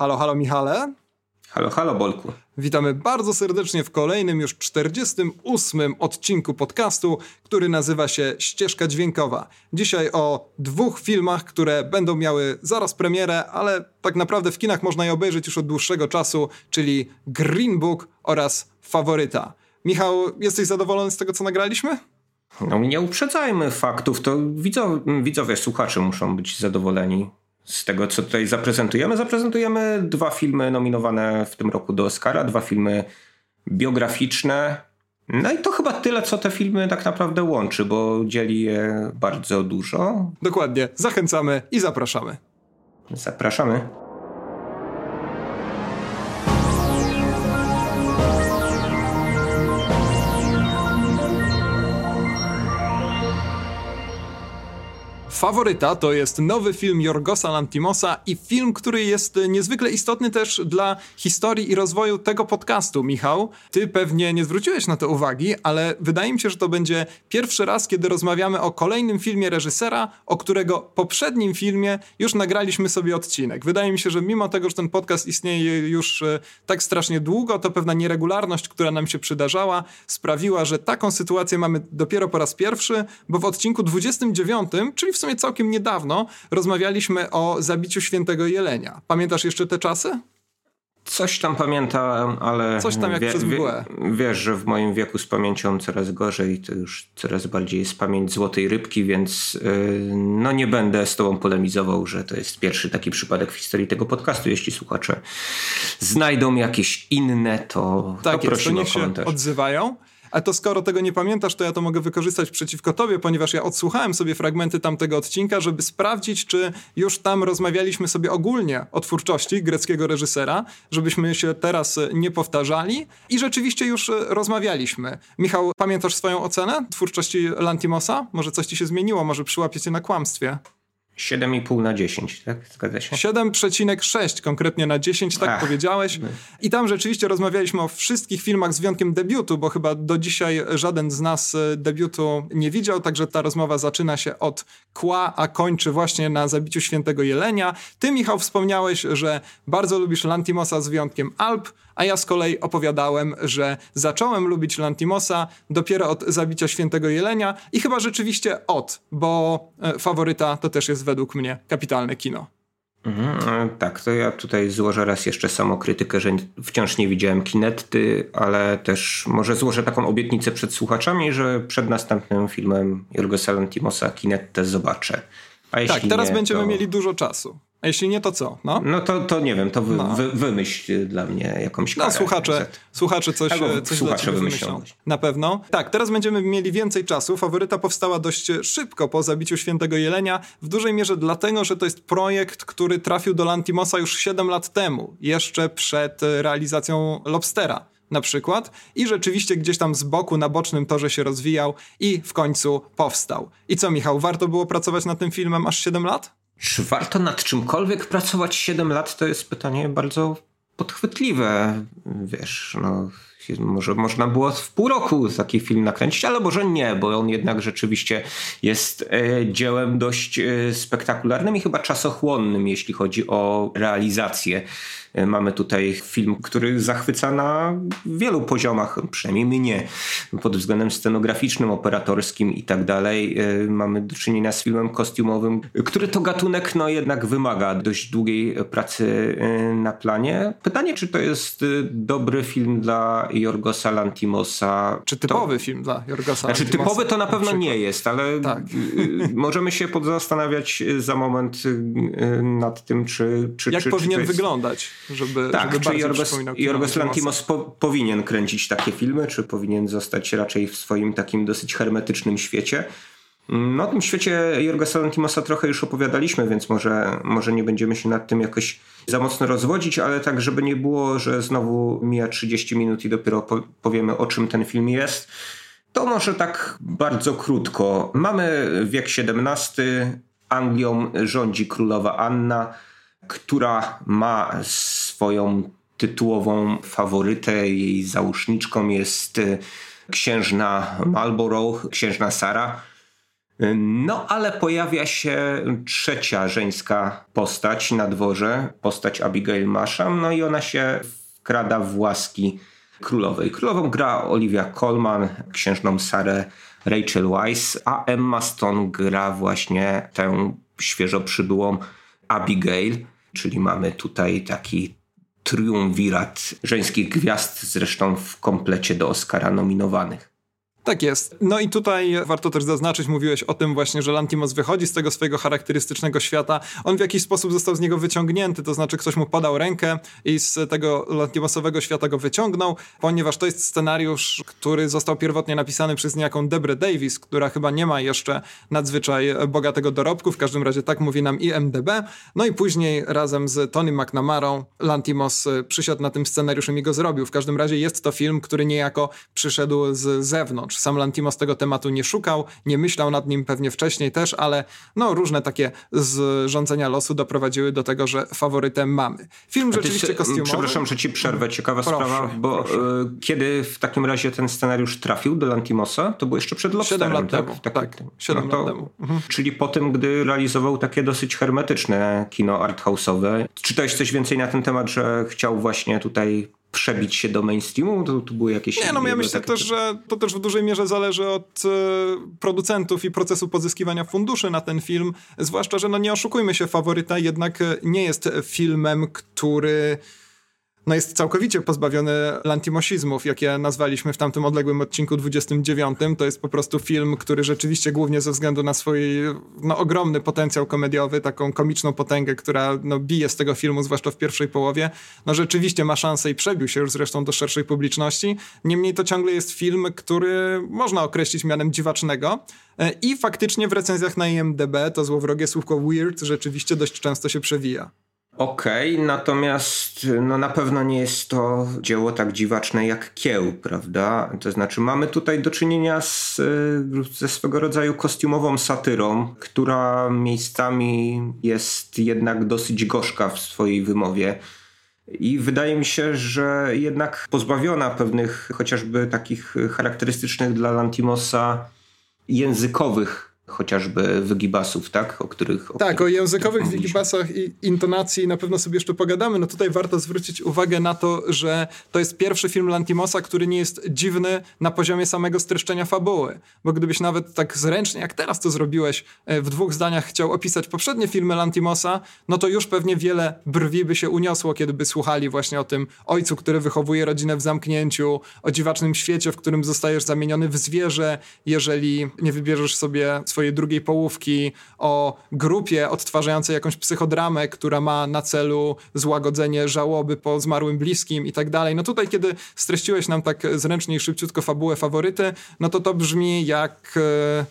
Halo, halo Michale. Halo, halo Bolku. Witamy bardzo serdecznie w kolejnym już 48 odcinku podcastu, który nazywa się Ścieżka Dźwiękowa. Dzisiaj o dwóch filmach, które będą miały zaraz premierę, ale tak naprawdę w kinach można je obejrzeć już od dłuższego czasu, czyli Green Book oraz Faworyta. Michał, jesteś zadowolony z tego, co nagraliśmy? No nie uprzedzajmy faktów, to widzowie, widzowie słuchacze muszą być zadowoleni z tego, co tutaj zaprezentujemy. Zaprezentujemy dwa filmy nominowane w tym roku do Oscara, dwa filmy biograficzne. No i to chyba tyle, co te filmy tak naprawdę łączy, bo dzieli je bardzo dużo. Dokładnie. Zachęcamy i zapraszamy. Zapraszamy. Faworyta to jest nowy film Jorgosa Lantimosa i film, który jest niezwykle istotny też dla historii i rozwoju tego podcastu. Michał, ty pewnie nie zwróciłeś na to uwagi, ale wydaje mi się, że to będzie pierwszy raz, kiedy rozmawiamy o kolejnym filmie reżysera, o którego poprzednim filmie już nagraliśmy sobie odcinek. Wydaje mi się, że mimo tego, że ten podcast istnieje już e, tak strasznie długo, to pewna nieregularność, która nam się przydarzała, sprawiła, że taką sytuację mamy dopiero po raz pierwszy, bo w odcinku 29, czyli w sumie całkiem niedawno rozmawialiśmy o zabiciu świętego jelenia. Pamiętasz jeszcze te czasy? Coś tam pamiętam, ale. Coś tam jak wie, przez mgłę. Wie, wiesz, że w moim wieku z pamięcią coraz gorzej, to już coraz bardziej jest pamięć złotej rybki, więc yy, no nie będę z tobą polemizował, że to jest pierwszy taki przypadek w historii tego podcastu. Jeśli słuchacze znajdą jakieś inne, to, tak to jest, to niech się odzywają. A to skoro tego nie pamiętasz, to ja to mogę wykorzystać przeciwko tobie, ponieważ ja odsłuchałem sobie fragmenty tamtego odcinka, żeby sprawdzić, czy już tam rozmawialiśmy sobie ogólnie o twórczości greckiego reżysera, żebyśmy się teraz nie powtarzali. I rzeczywiście już rozmawialiśmy. Michał, pamiętasz swoją ocenę twórczości Lantimosa? Może coś ci się zmieniło, może przyłapiecie na kłamstwie. 7,5 na 10, tak? Zgadza się? 7,6 konkretnie na 10, tak Ach. powiedziałeś. No. I tam rzeczywiście rozmawialiśmy o wszystkich filmach z wyjątkiem debiutu, bo chyba do dzisiaj żaden z nas e, debiutu nie widział, także ta rozmowa zaczyna się od kła, a kończy właśnie na zabiciu świętego jelenia. Ty, Michał, wspomniałeś, że bardzo lubisz Lantimosa z wyjątkiem Alp, a ja z kolei opowiadałem, że zacząłem lubić Lantimosa dopiero od zabicia świętego jelenia i chyba rzeczywiście od, bo e, faworyta to też jest według mnie kapitalne kino. Mhm, e, tak, to ja tutaj złożę raz jeszcze samokrytykę, że wciąż nie widziałem Kinetty, ale też może złożę taką obietnicę przed słuchaczami, że przed następnym filmem Jorgosa Lantimosa Kinettę zobaczę. Tak, teraz nie, będziemy to... mieli dużo czasu. A jeśli nie, to co? No, no to, to nie wiem, to wy, no. wy, wymyśl dla mnie jakąś karę. No, słuchacze, słuchacze coś, coś słuchacze wymyślą. wymyślą. Na pewno. Tak, teraz będziemy mieli więcej czasu. Faworyta powstała dość szybko po zabiciu Świętego Jelenia. W dużej mierze dlatego, że to jest projekt, który trafił do Lantimosa już 7 lat temu. Jeszcze przed realizacją Lobstera na przykład i rzeczywiście gdzieś tam z boku na bocznym torze się rozwijał i w końcu powstał. I co Michał, warto było pracować nad tym filmem aż 7 lat? Czy warto nad czymkolwiek pracować 7 lat? To jest pytanie bardzo podchwytliwe. Wiesz, no, może można było w pół roku taki film nakręcić, ale może nie, bo on jednak rzeczywiście jest e, dziełem dość e, spektakularnym i chyba czasochłonnym, jeśli chodzi o realizację. E, mamy tutaj film, który zachwyca na wielu poziomach, przynajmniej mnie, pod względem scenograficznym, operatorskim i tak dalej. E, mamy do czynienia z filmem kostiumowym, który to gatunek no jednak wymaga dość długiej pracy e, na planie. Pytanie, czy to jest dobry film dla Jorgosa Lantimosa? Czy typowy to... film dla Jorgosa Znaczy Lantimosa, typowy to na pewno na nie jest, ale tak. możemy się podzastanawiać za moment nad tym, czy... czy Jak czy, powinien czy jest... wyglądać żeby, tak, żeby czy Jorgos, Jorgos Lantimos po, powinien kręcić takie filmy, czy powinien zostać raczej w swoim takim dosyć hermetycznym świecie. No o tym świecie Jorgosa Lantimosa trochę już opowiadaliśmy, więc może, może nie będziemy się nad tym jakoś za mocno rozwodzić, ale tak, żeby nie było, że znowu mija 30 minut i dopiero powiemy o czym ten film jest. To może tak bardzo krótko. Mamy wiek XVII, Anglią rządzi królowa Anna, która ma swoją tytułową faworytę. Jej załóżniczką jest y, księżna Marlborough, księżna Sara. No, ale pojawia się trzecia żeńska postać na dworze, postać Abigail Masham, no i ona się wkrada w łaski królowej. Królową gra Olivia Colman, księżną Sarę Rachel Weisz, a Emma Stone gra właśnie tę świeżo przybyłą Abigail, czyli mamy tutaj taki triumvirat żeńskich gwiazd, zresztą w komplecie do Oscara nominowanych. Tak jest. No i tutaj warto też zaznaczyć, mówiłeś o tym właśnie, że Lantimos wychodzi z tego swojego charakterystycznego świata. On w jakiś sposób został z niego wyciągnięty, to znaczy ktoś mu podał rękę i z tego Lantimosowego świata go wyciągnął, ponieważ to jest scenariusz, który został pierwotnie napisany przez niejaką Debrę Davis, która chyba nie ma jeszcze nadzwyczaj bogatego dorobku, w każdym razie tak mówi nam IMDB. No i później razem z Tony McNamarą Lantimos przysiadł na tym scenariuszem i go zrobił. W każdym razie jest to film, który niejako przyszedł z zewnątrz sam Lantimos tego tematu nie szukał, nie myślał nad nim pewnie wcześniej też, ale no różne takie zrządzenia losu doprowadziły do tego, że faworytem mamy. Film rzeczywiście się, kostiumowy. Przepraszam, że ci przerwę. Ciekawa proszę, sprawa, bo proszę. E, kiedy w takim razie ten scenariusz trafił do Lantimosa, to było jeszcze przed Lobsterem, 7 lat tak? temu. Tak, tak 7 no to, lat temu. Mhm. Czyli po tym, gdy realizował takie dosyć hermetyczne kino arthouse'owe. Czytałeś coś więcej na ten temat, że chciał właśnie tutaj przebić się do mainstreamu? To, to były jakieś... Nie, no ja myślę też, że to też w dużej mierze zależy od e, producentów i procesu pozyskiwania funduszy na ten film, zwłaszcza, że no nie oszukujmy się, Faworyta jednak nie jest filmem, który no jest całkowicie pozbawiony lantimosizmów, jakie nazwaliśmy w tamtym odległym odcinku 29. To jest po prostu film, który rzeczywiście głównie ze względu na swój no, ogromny potencjał komediowy, taką komiczną potęgę, która no, bije z tego filmu, zwłaszcza w pierwszej połowie, no rzeczywiście ma szansę i przebił się już zresztą do szerszej publiczności. Niemniej to ciągle jest film, który można określić mianem dziwacznego. E, I faktycznie w recenzjach na IMDb to złowrogie słówko weird rzeczywiście dość często się przewija. Okej, okay, natomiast no na pewno nie jest to dzieło tak dziwaczne jak kieł, prawda? To znaczy mamy tutaj do czynienia z, ze swego rodzaju kostiumową satyrą, która miejscami jest jednak dosyć gorzka w swojej wymowie. I wydaje mi się, że jednak pozbawiona pewnych chociażby takich charakterystycznych dla Lantimosa językowych chociażby wygibasów, tak? O których... O tak, których, o językowych wygibasach i intonacji na pewno sobie jeszcze pogadamy. No tutaj warto zwrócić uwagę na to, że to jest pierwszy film Lantimosa, który nie jest dziwny na poziomie samego streszczenia fabuły. Bo gdybyś nawet tak zręcznie, jak teraz to zrobiłeś, e, w dwóch zdaniach chciał opisać poprzednie filmy Lantimosa, no to już pewnie wiele brwi by się uniosło, kiedy by słuchali właśnie o tym ojcu, który wychowuje rodzinę w zamknięciu, o dziwacznym świecie, w którym zostajesz zamieniony w zwierzę, jeżeli nie wybierzesz sobie swojego swojej drugiej połówki, o grupie odtwarzającej jakąś psychodramę, która ma na celu złagodzenie żałoby po zmarłym bliskim i tak dalej. No tutaj, kiedy streściłeś nam tak zręcznie i szybciutko fabułę faworyty, no to to brzmi jak e,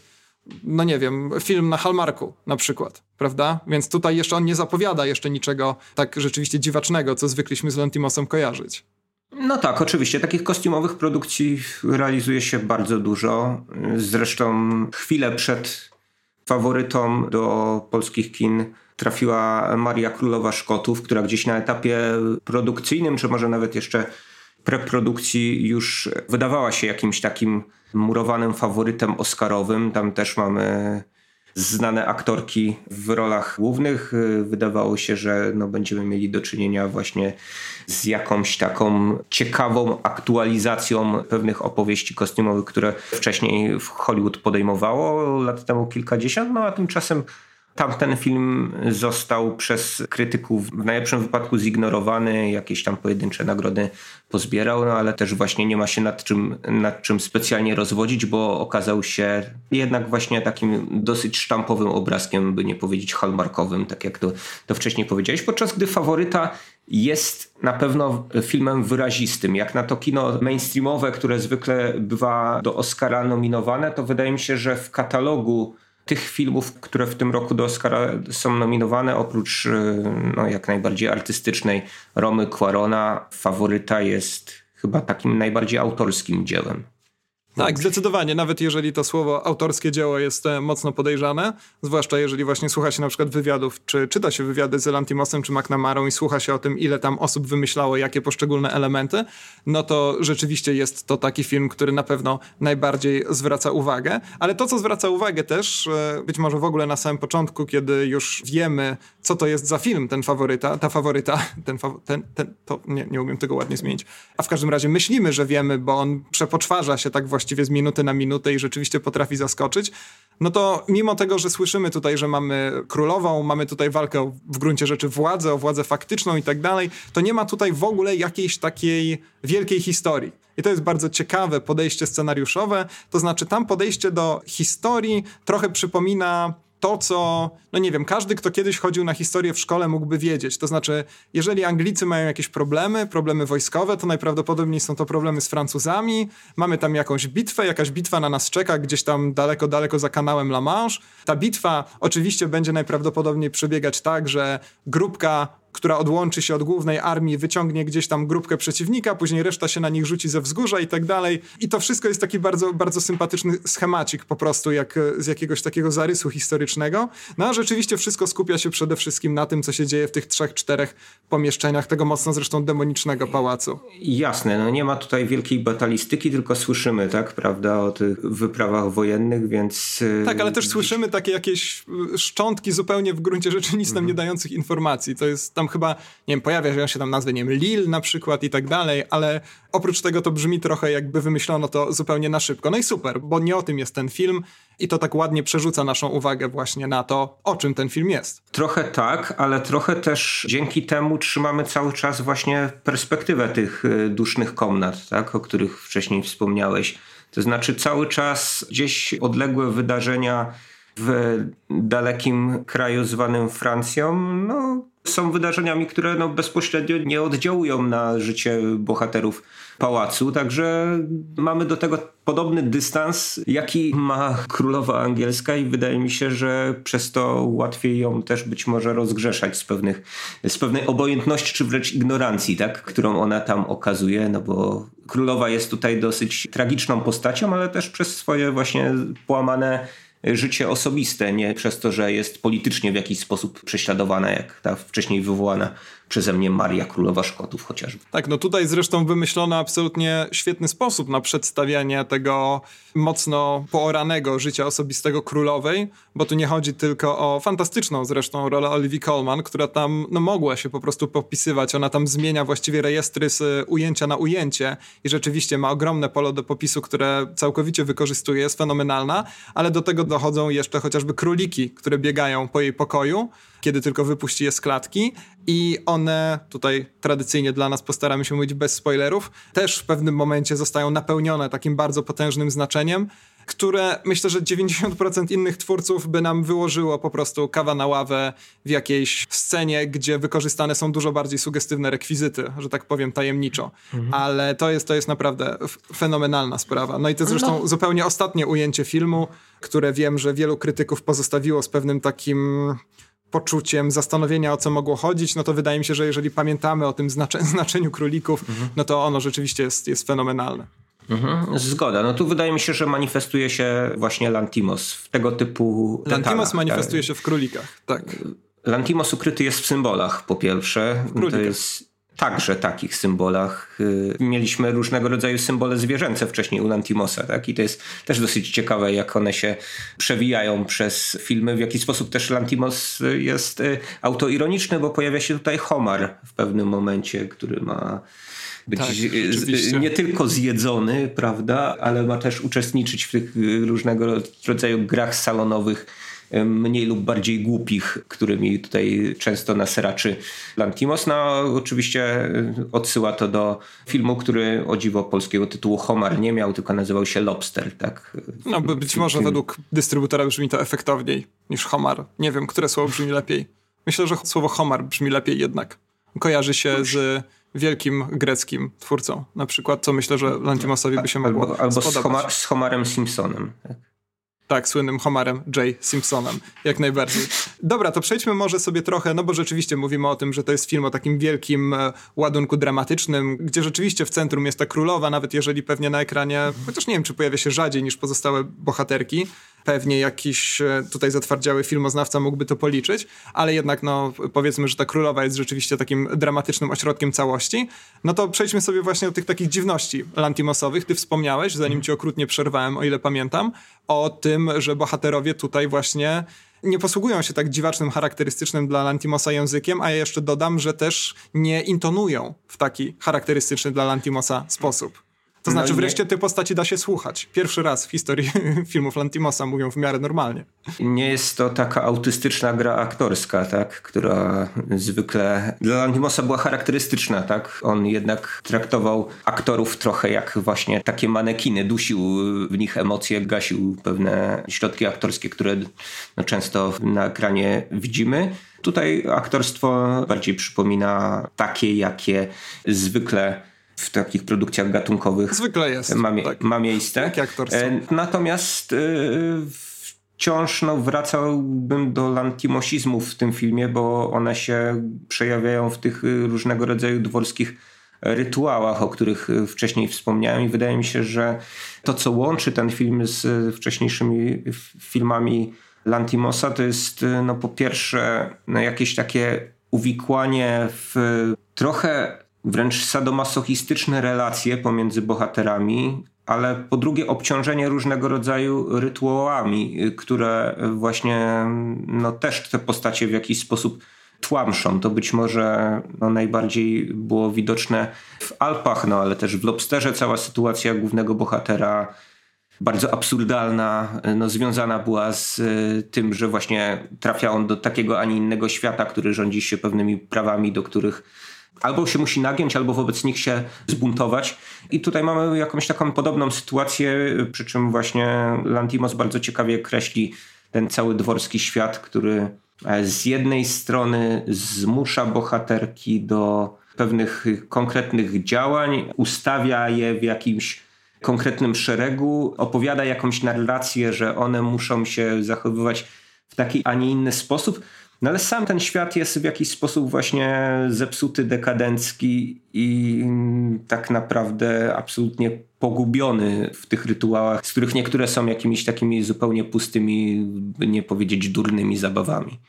no nie wiem, film na Hallmarku na przykład, prawda? Więc tutaj jeszcze on nie zapowiada jeszcze niczego tak rzeczywiście dziwacznego, co zwykliśmy z Lantimosem kojarzyć. No tak, oczywiście. Takich kostiumowych produkcji realizuje się bardzo dużo. Zresztą chwilę przed faworytą do polskich kin trafiła Maria Królowa Szkotów, która gdzieś na etapie produkcyjnym, czy może nawet jeszcze preprodukcji już wydawała się jakimś takim murowanym faworytem oscarowym. Tam też mamy znane aktorki w rolach głównych. Wydawało się, że no, będziemy mieli do czynienia właśnie z jakąś taką ciekawą aktualizacją pewnych opowieści kostiumowych, które wcześniej w Hollywood podejmowało lat temu kilkadziesiąt, no a tymczasem Tamten film został przez krytyków w najlepszym wypadku zignorowany, jakieś tam pojedyncze nagrody pozbierał, no ale też właśnie nie ma się nad czym, nad czym specjalnie rozwodzić, bo okazał się jednak właśnie takim dosyć sztampowym obrazkiem, by nie powiedzieć hallmarkowym, tak jak to, to wcześniej powiedziałeś, podczas gdy faworyta jest na pewno filmem wyrazistym. Jak na to kino mainstreamowe, które zwykle bywa do Oscara nominowane, to wydaje mi się, że w katalogu tych filmów, które w tym roku do Oscara są nominowane, oprócz y, no, jak najbardziej artystycznej Romy Quarona, faworyta jest chyba takim najbardziej autorskim dziełem. Tak, zdecydowanie. Nawet jeżeli to słowo autorskie dzieło jest e, mocno podejrzane, zwłaszcza jeżeli właśnie słucha się na przykład wywiadów, czy czyta się wywiady z Lantimosem czy McNamarą i słucha się o tym, ile tam osób wymyślało jakie poszczególne elementy, no to rzeczywiście jest to taki film, który na pewno najbardziej zwraca uwagę. Ale to, co zwraca uwagę też, e, być może w ogóle na samym początku, kiedy już wiemy, co to jest za film, ten faworyta, ta faworyta, ten, ten, ten to nie, nie umiem tego ładnie zmienić. A w każdym razie myślimy, że wiemy, bo on przepoczwarza się tak właściwie właściwie z minuty na minutę i rzeczywiście potrafi zaskoczyć, no to mimo tego, że słyszymy tutaj, że mamy królową, mamy tutaj walkę w gruncie rzeczy władzę, o władzę faktyczną i tak dalej, to nie ma tutaj w ogóle jakiejś takiej wielkiej historii. I to jest bardzo ciekawe podejście scenariuszowe, to znaczy tam podejście do historii trochę przypomina to, co, no nie wiem, każdy, kto kiedyś chodził na historię w szkole, mógłby wiedzieć. To znaczy, jeżeli Anglicy mają jakieś problemy, problemy wojskowe, to najprawdopodobniej są to problemy z Francuzami. Mamy tam jakąś bitwę, jakaś bitwa na nas czeka gdzieś tam daleko, daleko za kanałem La Manche. Ta bitwa oczywiście będzie najprawdopodobniej przebiegać tak, że grupka która odłączy się od głównej armii, wyciągnie gdzieś tam grupkę przeciwnika, później reszta się na nich rzuci ze wzgórza i tak dalej. I to wszystko jest taki bardzo, bardzo sympatyczny schemacik po prostu, jak z jakiegoś takiego zarysu historycznego. No a rzeczywiście wszystko skupia się przede wszystkim na tym, co się dzieje w tych trzech, czterech pomieszczeniach tego mocno zresztą demonicznego pałacu. Jasne, no nie ma tutaj wielkiej batalistyki, tylko słyszymy, tak, prawda, o tych wyprawach wojennych, więc... Y, tak, ale też słyszymy takie jakieś y, szczątki zupełnie w gruncie rzeczy nic nam mhm. nie dających informacji. To jest tam chyba, nie wiem, pojawia się tam nazwy, nie wiem, Lil na przykład i tak dalej, ale oprócz tego to brzmi trochę jakby wymyślono to zupełnie na szybko. No i super, bo nie o tym jest ten film i to tak ładnie przerzuca naszą uwagę właśnie na to, o czym ten film jest. Trochę tak, ale trochę też dzięki temu trzymamy cały czas właśnie perspektywę tych y, dusznych komnat, tak, o których wcześniej wspomniałeś. To znaczy cały czas gdzieś odległe wydarzenia w dalekim kraju zwanym Francją, no, są wydarzeniami, które no, bezpośrednio nie oddziałują na życie bohaterów pałacu, także mamy do tego podobny dystans, jaki ma królowa angielska i wydaje mi się, że przez to łatwiej ją też być może rozgrzeszać z, pewnych, z pewnej obojętności czy wręcz ignorancji, tak, którą ona tam okazuje, no bo królowa jest tutaj dosyć tragiczną postacią, ale też przez swoje właśnie połamane życie osobiste, nie przez to, że jest politycznie w jakiś sposób prześladowana, jak ta wcześniej wywołana przeze mnie Maria Królowa Szkotów chociażby. Tak, no tutaj zresztą wymyślono absolutnie świetny sposób na przedstawianie tego mocno pooranego życia osobistego królowej, bo tu nie chodzi tylko o fantastyczną zresztą rolę Olivia Colman, która tam no, mogła się po prostu popisywać. Ona tam zmienia właściwie rejestry z ujęcia na ujęcie i rzeczywiście ma ogromne pole do popisu, które całkowicie wykorzystuje, jest fenomenalna, ale do tego dochodzą jeszcze chociażby króliki, które biegają po jej pokoju kiedy tylko wypuści je z klatki i one, tutaj tradycyjnie dla nas postaramy się mówić bez spoilerów, też w pewnym momencie zostają napełnione takim bardzo potężnym znaczeniem, które myślę, że 90% innych twórców by nam wyłożyło po prostu kawa na ławę w jakiejś scenie, gdzie wykorzystane są dużo bardziej sugestywne rekwizyty, że tak powiem tajemniczo. Mhm. Ale to jest, to jest naprawdę fenomenalna sprawa. No i to zresztą no. zupełnie ostatnie ujęcie filmu, które wiem, że wielu krytyków pozostawiło z pewnym takim poczuciem zastanowienia, o co mogło chodzić, no to wydaje mi się, że jeżeli pamiętamy o tym znaczeniu, znaczeniu królików, mhm. no to ono rzeczywiście jest, jest fenomenalne. Mhm, zgoda. No tu wydaje mi się, że manifestuje się właśnie Lantimos w tego typu detalach. Lantimos manifestuje tak. się w królikach, tak. Lantimos ukryty jest w symbolach, po pierwsze. To jest także takich symbolach. Y, mieliśmy różnego rodzaju symbole zwierzęce wcześniej u Lantimosa, tak? I to jest też dosyć ciekawe, jak one się przewijają przez filmy. W jaki sposób też Lantimos jest y, autoironiczny, bo pojawia się tutaj homar w pewnym momencie, który ma być tak, nie tylko zjedzony, prawda, ale ma też uczestniczyć w tych różnego rodzaju grach salonowych mniej lub bardziej głupich, którymi tutaj często nas raczy Lantimos. No oczywiście odsyła to do filmu, który o dziwo polskiego tytułu Homar nie miał, tylko nazywał się Lobster, tak? No być może według dystrybutora brzmi to efektowniej niż Homar. Nie wiem, które słowo brzmi lepiej. Myślę, że słowo Homar brzmi lepiej jednak. Kojarzy się z wielkim greckim twórcą. Na przykład, co myślę, że Lantimosowi by się mogło Albo, albo z, Homar, z Homarem Simpsonem. Tak? Tak, słynnym Homerem J. Simpsonem, jak najbardziej. Dobra, to przejdźmy może sobie trochę, no bo rzeczywiście mówimy o tym, że to jest film o takim wielkim e, ładunku dramatycznym, gdzie rzeczywiście w centrum jest ta królowa, nawet jeżeli pewnie na ekranie, chociaż nie wiem, czy pojawia się rzadziej niż pozostałe bohaterki, pewnie jakiś e, tutaj zatwardziały filmoznawca mógłby to policzyć, ale jednak no powiedzmy, że ta królowa jest rzeczywiście takim dramatycznym ośrodkiem całości. No to przejdźmy sobie właśnie do tych takich dziwności lantimosowych. Ty wspomniałeś, zanim ci okrutnie przerwałem, o ile pamiętam, o tym, że bohaterowie tutaj właśnie nie posługują się tak dziwacznym, charakterystycznym dla Lantimosa językiem, a ja jeszcze dodam, że też nie intonują w taki charakterystyczny dla Lantimosa sposób. To znaczy, no wreszcie nie... tej postaci da się słuchać. Pierwszy raz w historii filmów Lantimosa mówią w miarę normalnie. Nie jest to taka autystyczna gra aktorska, tak, która zwykle dla Lantimosa była charakterystyczna, tak. On jednak traktował aktorów trochę jak właśnie takie manekiny, dusił w nich emocje, gasił pewne środki aktorskie, które no, często na ekranie widzimy. Tutaj aktorstwo bardziej przypomina takie, jakie zwykle w takich produkcjach gatunkowych Zwykle jest. Ma, tak. ma miejsce. E, Natomiast e, wciąż no, wracałbym do lantimosizmów w tym filmie, bo one się przejawiają w tych różnego rodzaju dworskich rytuałach, o których wcześniej wspomniałem i wydaje mi się, że to, co łączy ten film z wcześniejszymi filmami Lantimosa, to jest no, po pierwsze no, jakieś takie uwikłanie w trochę wręcz sadomasochistyczne relacje pomiędzy bohaterami, ale po drugie obciążenie różnego rodzaju rytuałami, które właśnie no, też te postacie w jakiś sposób tłamszą. To być może no, najbardziej było widoczne w Alpach, no ale też w Lobsterze cała sytuacja głównego bohatera bardzo absurdalna, no, związana była z y, tym, że właśnie trafia on do takiego, a nie innego świata, który rządzi się pewnymi prawami, do których albo się musi nagiąć, albo wobec nich się zbuntować. I tutaj mamy jakąś taką podobną sytuację, przy czym właśnie Lantimos bardzo ciekawie kreśli ten cały dworski świat, który e, z jednej strony zmusza bohaterki do pewnych konkretnych działań, ustawia je w jakimś konkretnym szeregu, opowiada jakąś narrację, że one muszą się zachowywać w taki, a nie inny sposób, no ale sam ten świat jest w jakiś sposób właśnie zepsuty, dekadencki i tak naprawdę absolutnie pogubiony w tych rytuałach, z których niektóre są jakimiś takimi zupełnie pustymi, by nie powiedzieć durnymi zabawami.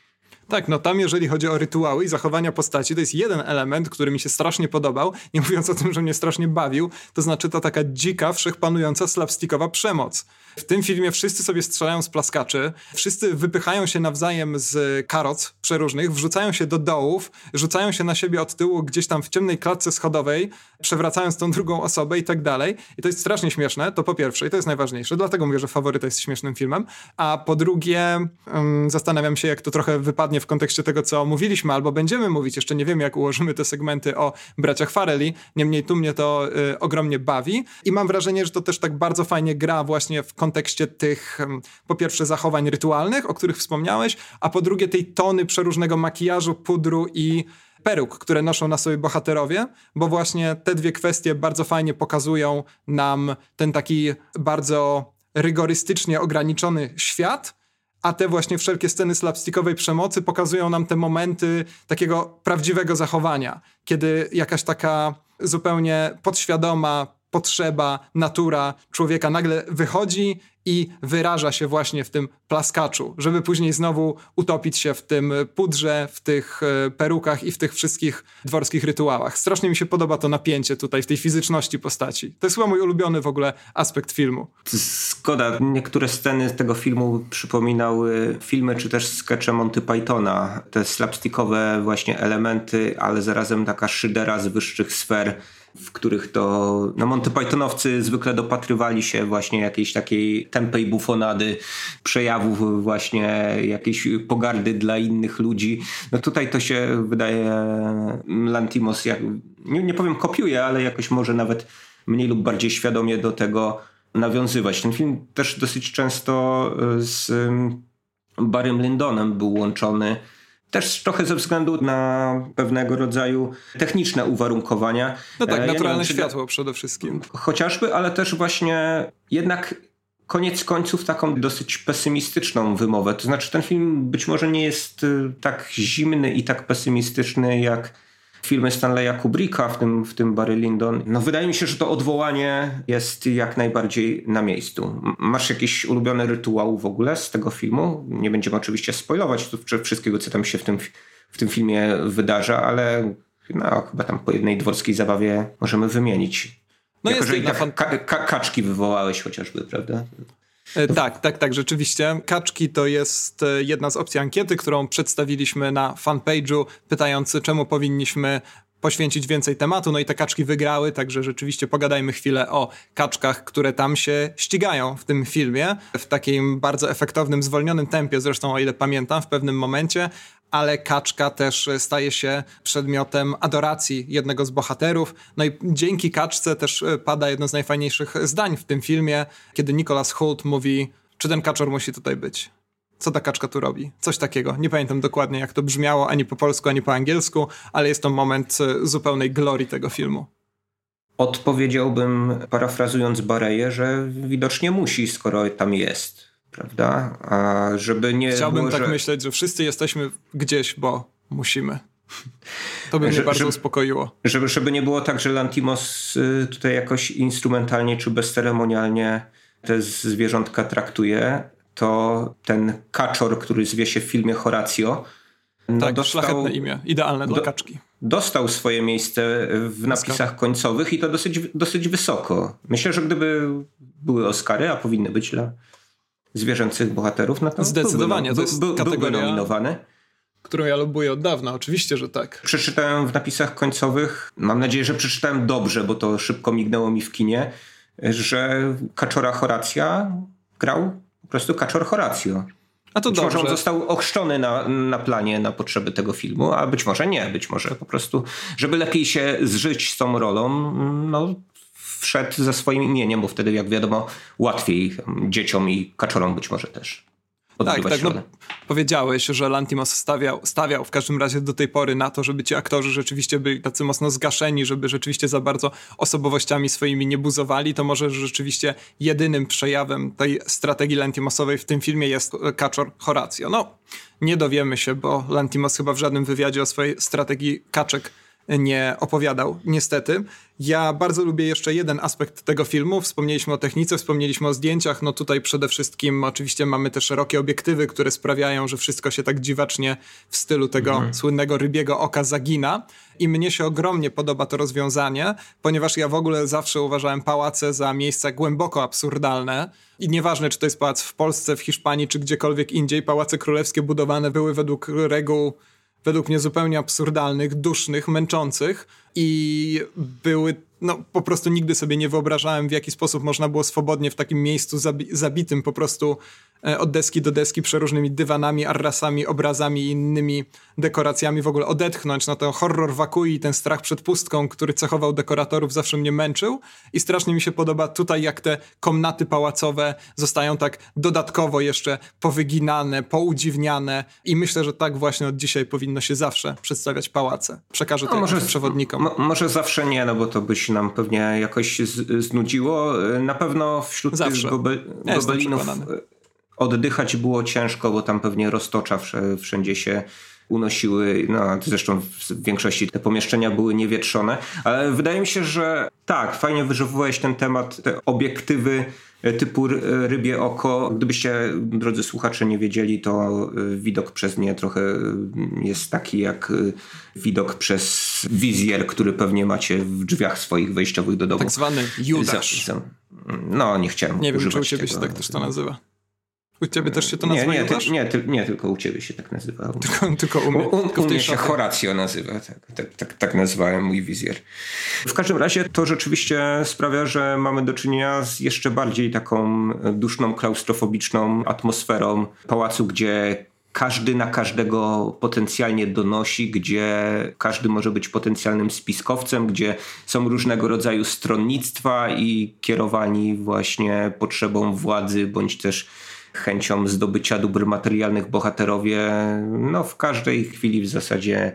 Tak, no tam jeżeli chodzi o rytuały i zachowania postaci, to jest jeden element, który mi się strasznie podobał, nie mówiąc o tym, że mnie strasznie bawił, to znaczy ta taka dzika, wszechpanująca slapstickowa przemoc. W tym filmie wszyscy sobie strzelają z plaskaczy, wszyscy wypychają się nawzajem z karoc przeróżnych, wrzucają się do dołów, rzucają się na siebie od tyłu gdzieś tam w ciemnej klatce schodowej, przewracając tą drugą osobę i tak dalej. I to jest strasznie śmieszne, to po pierwsze, i to jest najważniejsze, dlatego mówię, że Faworyta jest śmiesznym filmem, a po drugie um, zastanawiam się, jak to trochę wypadnie w kontekście tego, co mówiliśmy, albo będziemy mówić, jeszcze nie wiem, jak ułożymy te segmenty o braciach Farelli, niemniej tu mnie to y, ogromnie bawi. I mam wrażenie, że to też tak bardzo fajnie gra właśnie w kontekście tych, po pierwsze, zachowań rytualnych, o których wspomniałeś, a po drugie, tej tony przeróżnego makijażu, pudru i peruk, które noszą na sobie bohaterowie, bo właśnie te dwie kwestie bardzo fajnie pokazują nam ten taki bardzo rygorystycznie ograniczony świat, a te właśnie wszelkie sceny slapstickowej przemocy pokazują nam te momenty takiego prawdziwego zachowania, kiedy jakaś taka zupełnie podświadoma potrzeba, natura człowieka nagle wychodzi i wyraża się właśnie w tym plaskaczu, żeby później znowu utopić się w tym pudrze, w tych e, perukach i w tych wszystkich dworskich rytuałach. Strasznie mi się podoba to napięcie tutaj, w tej fizyczności postaci. To jest chyba mój ulubiony w ogóle aspekt filmu. Zgoda. Niektóre sceny tego filmu przypominały filmy czy też skecze Monty Pythona. Te slapstickowe właśnie elementy, ale zarazem taka szydera z wyższych sfer w których to no Monty Pythonowcy zwykle dopatrywali się właśnie jakiejś takiej tempej bufonady, przejawów właśnie jakiejś pogardy dla innych ludzi. No tutaj to się wydaje Lantimos, jak, nie, nie powiem kopiuje, ale jakoś może nawet mniej lub bardziej świadomie do tego nawiązywać. Ten film też dosyć często z Barrym Lindonem był łączony też trochę ze względu na pewnego rodzaju techniczne uwarunkowania. No tak, e, naturalne ja wiem, światło przede wszystkim. Chociażby, ale też właśnie jednak koniec końców taką dosyć pesymistyczną wymowę. To znaczy, ten film być może nie jest y, tak zimny i tak pesymistyczny jak filmy Stanleya Kubricka, w tym, w tym Barry Lyndon. No wydaje mi się, że to odwołanie jest jak najbardziej na miejscu. Masz jakiś ulubiony rytuał w ogóle z tego filmu? Nie będziemy oczywiście spoilować wszystkiego, co tam się w tym, w tym filmie wydarza, ale no, chyba tam po jednej dworskiej zabawie możemy wymienić. No jako, jest że tak fan... ka ka kaczki wywołałeś chociażby, prawda? E, tak, tak, tak, rzeczywiście. Kaczki to jest e, jedna z opcji ankiety, którą przedstawiliśmy na fanpage'u, pytając, czemu powinniśmy poświęcić więcej tematu. No i te kaczki wygrały, także rzeczywiście pogadajmy chwilę o kaczkach, które tam się ścigają w tym filmie, w takim bardzo efektownym, zwolnionym tempie, zresztą o ile pamiętam, w pewnym momencie, ale kaczka też staje się przedmiotem adoracji jednego z bohaterów. No i dzięki kaczce też e, pada jedno z najfajniejszych zdań w tym filmie, kiedy Nicholas Hoult mówi, czy ten kaczor musi tutaj być. Co ta kaczka tu robi? Coś takiego. Nie pamiętam dokładnie, jak to brzmiało, ani po polsku, ani po angielsku, ale jest to moment e, zupełnej glorii tego filmu. Odpowiedziałbym, parafrazując Bareję, że widocznie musi, skoro tam jest prawda? A żeby nie Chciałbym było, tak że... myśleć, że wszyscy jesteśmy gdzieś, bo musimy. To by mnie bardzo żeby, uspokoiło. Żeby, żeby nie było tak, że Lantimos y, tutaj jakoś instrumentalnie czy bezceremonialnie te zwierzątka traktuje, to ten kaczor, który zwie się w filmie Horatio, no tak, dostał, szlachetne imię, idealne dla do, kaczki. Dostał swoje miejsce w napisach końcowych i to dosyć, dosyć wysoko. Myślę, że gdyby były Oscary, a powinny być dla zwierzęcych bohaterów, no to Zdecydowanie, byłby, to jest był, kategoria, byłby nominowany. Którą ja lubuję od dawna, oczywiście, że tak. Przeczytałem w napisach końcowych, mam nadzieję, że przeczytałem dobrze, bo to szybko mignęło mi w kinie, że Kaczora Horacja grał po prostu Kaczor Horacio. A to być dobrze. może on został ochrzczony na, na planie na potrzeby tego filmu, a być może nie, być może po prostu, żeby lepiej się zżyć z tą rolą, no wszedł ze swoim imieniem, bo wtedy, jak wiadomo, łatwiej dzieciom i kaczorom być może też. Tak, tak. No, powiedziałeś, że Lantimos stawiał, stawiał w każdym razie do tej pory na to, żeby ci aktorzy rzeczywiście byli tacy mocno zgaszeni, żeby rzeczywiście za bardzo osobowościami swoimi nie buzowali. To może rzeczywiście jedynym przejawem tej strategii Lantimosowej w tym filmie jest kaczor Horacio. No, nie dowiemy się, bo Lantimos chyba w żadnym wywiadzie o swojej strategii kaczek nie opowiadał, niestety. Ja bardzo lubię jeszcze jeden aspekt tego filmu. Wspomnieliśmy o technice, wspomnieliśmy o zdjęciach. No tutaj przede wszystkim oczywiście mamy te szerokie obiektywy, które sprawiają, że wszystko się tak dziwacznie w stylu tego mhm. słynnego rybiego oka zagina. I mnie się ogromnie podoba to rozwiązanie, ponieważ ja w ogóle zawsze uważałem pałace za miejsca głęboko absurdalne. I nieważne, czy to jest pałac w Polsce, w Hiszpanii, czy gdziekolwiek indziej, pałace królewskie budowane były według reguł według mnie zupełnie absurdalnych, dusznych, męczących i były no po prostu nigdy sobie nie wyobrażałem, w jaki sposób można było swobodnie w takim miejscu zabi zabitym po prostu e, od deski do deski przeróżnymi dywanami, arrasami, obrazami i innymi dekoracjami w ogóle odetchnąć. No to horror wakui, ten strach przed pustką, który cechował dekoratorów zawsze mnie męczył i strasznie mi się podoba tutaj jak te komnaty pałacowe zostają tak dodatkowo jeszcze powyginane, poudziwniane i myślę, że tak właśnie od dzisiaj powinno się zawsze przedstawiać pałace. Przekażę to no może, przewodnikom. Może zawsze nie, no bo to byś nam pewnie jakoś znudziło. Na pewno wśród Zawsze. tych gobe, ja gobelinów oddychać było ciężko, bo tam pewnie roztocza wszędzie się unosiły, no zresztą w większości te pomieszczenia były niewietrzone, ale wydaje mi się, że tak, fajnie wyżywałeś ten temat, te obiektywy typu rybie oko. Gdybyście, drodzy słuchacze, nie wiedzieli, to e, widok przez nie trochę e, jest taki jak e, widok przez wizjer, który pewnie macie w drzwiach swoich wejściowych do domu. Tak zwany Judasz. No, nie chciałem Nie wiem, czy u ciebie się tak też to nazywa. U ciebie też się to nazywa? Nie, nie, ty, nie, ty, nie, tylko u ciebie się tak nazywa. Tylko, tylko u mnie. U, u, u mnie się Horacio nazywa, tak, tak, tak, tak nazywałem mój wizjer. W każdym razie to rzeczywiście sprawia, że mamy do czynienia z jeszcze bardziej taką duszną, klaustrofobiczną atmosferą pałacu, gdzie każdy na każdego potencjalnie donosi, gdzie każdy może być potencjalnym spiskowcem, gdzie są różnego rodzaju stronnictwa i kierowani właśnie potrzebą władzy bądź też chęcią zdobycia dóbr materialnych bohaterowie no, w każdej chwili w zasadzie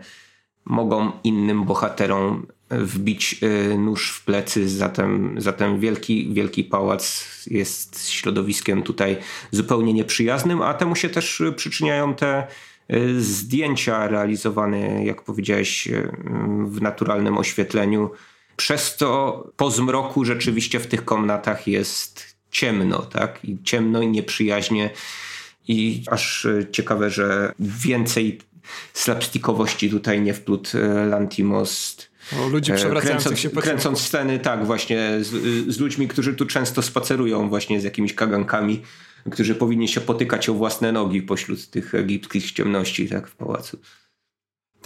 mogą innym bohaterom wbić y, nóż w plecy, zatem, zatem wielki, wielki pałac jest środowiskiem tutaj zupełnie nieprzyjaznym, a temu się też przyczyniają te y, zdjęcia realizowane, jak powiedziałeś, y, w naturalnym oświetleniu. Przez to po zmroku rzeczywiście w tych komnatach jest ciemno, tak? I ciemno i nieprzyjaźnie. I aż ciekawe, że więcej slapstickowości tutaj nie wplótł Lantimos o, ludzi e, kręcąc, się po kręcąc sceny, tak, właśnie z, z, ludźmi, którzy tu często spacerują właśnie z jakimiś kagankami, którzy powinni się potykać o własne nogi pośród tych egipskich ciemności, tak, w pałacu.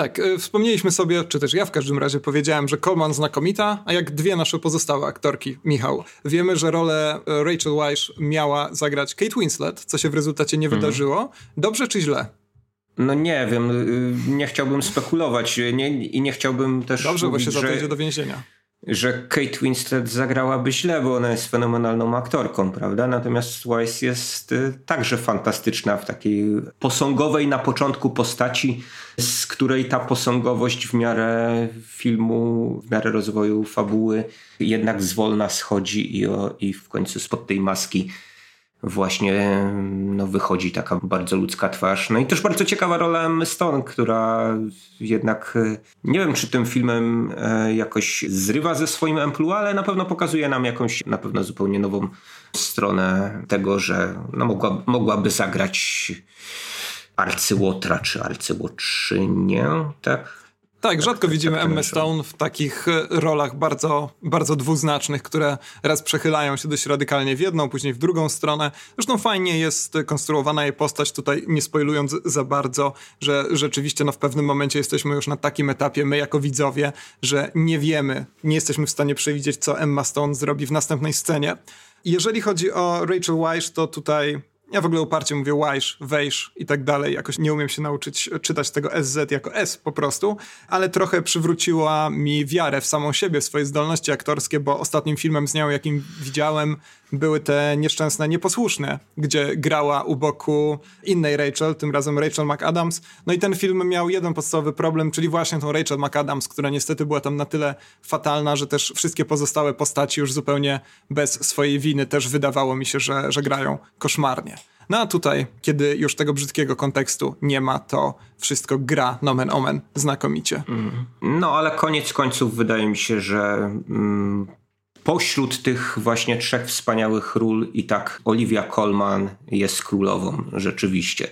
Tak, y, wspomnieliśmy sobie, czy też ja w każdym razie powiedziałem, że Coleman znakomita, a jak dwie nasze pozostałe aktorki, Michał. Wiemy, że rolę e, Rachel Weisz miała zagrać Kate Winslet, co się w rezultacie nie mhm. wydarzyło. Dobrze czy źle? No nie wiem, y, nie chciałbym spekulować nie, i nie chciałbym też. Dobrze, mówić, bo się że, do więzienia. Że Kate Winslet zagrałaby źle, bo ona jest fenomenalną aktorką, prawda? Natomiast Weiss jest y, także fantastyczna w takiej posągowej na początku postaci, z której ta posągowość w miarę filmu, w miarę rozwoju fabuły jednak zwolna schodzi i, o, i w końcu spod tej maski właśnie no, wychodzi taka bardzo ludzka twarz. No i też bardzo ciekawa rola Emmy Stone, która jednak nie wiem, czy tym filmem e, jakoś zrywa ze swoim emploi, ale na pewno pokazuje nam jakąś na pewno zupełnie nową stronę tego, że no, mogła, mogłaby zagrać arcyłotra czy arcyłotrzynię, tak? Tak, rzadko widzimy Emma Stone w takich e, rolach bardzo, bardzo dwuznacznych, które raz przechylają się dość radykalnie w jedną, później w drugą stronę. Zresztą fajnie jest konstruowana jej postać, tutaj nie spoilując za bardzo, że rzeczywiście no, w pewnym momencie jesteśmy już na takim etapie, my jako widzowie, że nie wiemy, nie jesteśmy w stanie przewidzieć, co Emma Stone zrobi w następnej scenie. Jeżeli chodzi o Rachel Weisz, to tutaj ja w ogóle uparcie mówię łajsz, wejsz i tak dalej. Jakoś nie umiem się nauczyć czytać tego SZ jako S po prostu, ale trochę przywróciła mi wiarę w samą siebie, w swoje zdolności aktorskie, bo ostatnim filmem z nią, jakim widziałem, były te nieszczęsne Nieposłuszne, gdzie grała u boku innej Rachel, tym razem Rachel McAdams. No i ten film miał jeden podstawowy problem, czyli właśnie tą Rachel McAdams, która niestety była tam na tyle fatalna, że też wszystkie pozostałe postaci już zupełnie bez swojej winy też wydawało mi się, że, że grają koszmarnie. No a tutaj, kiedy już tego brzydkiego kontekstu nie ma, to wszystko gra nomen omen znakomicie. Mm. No ale koniec końców wydaje mi się, że mm, pośród tych właśnie trzech wspaniałych ról i tak Olivia Colman jest królową rzeczywiście,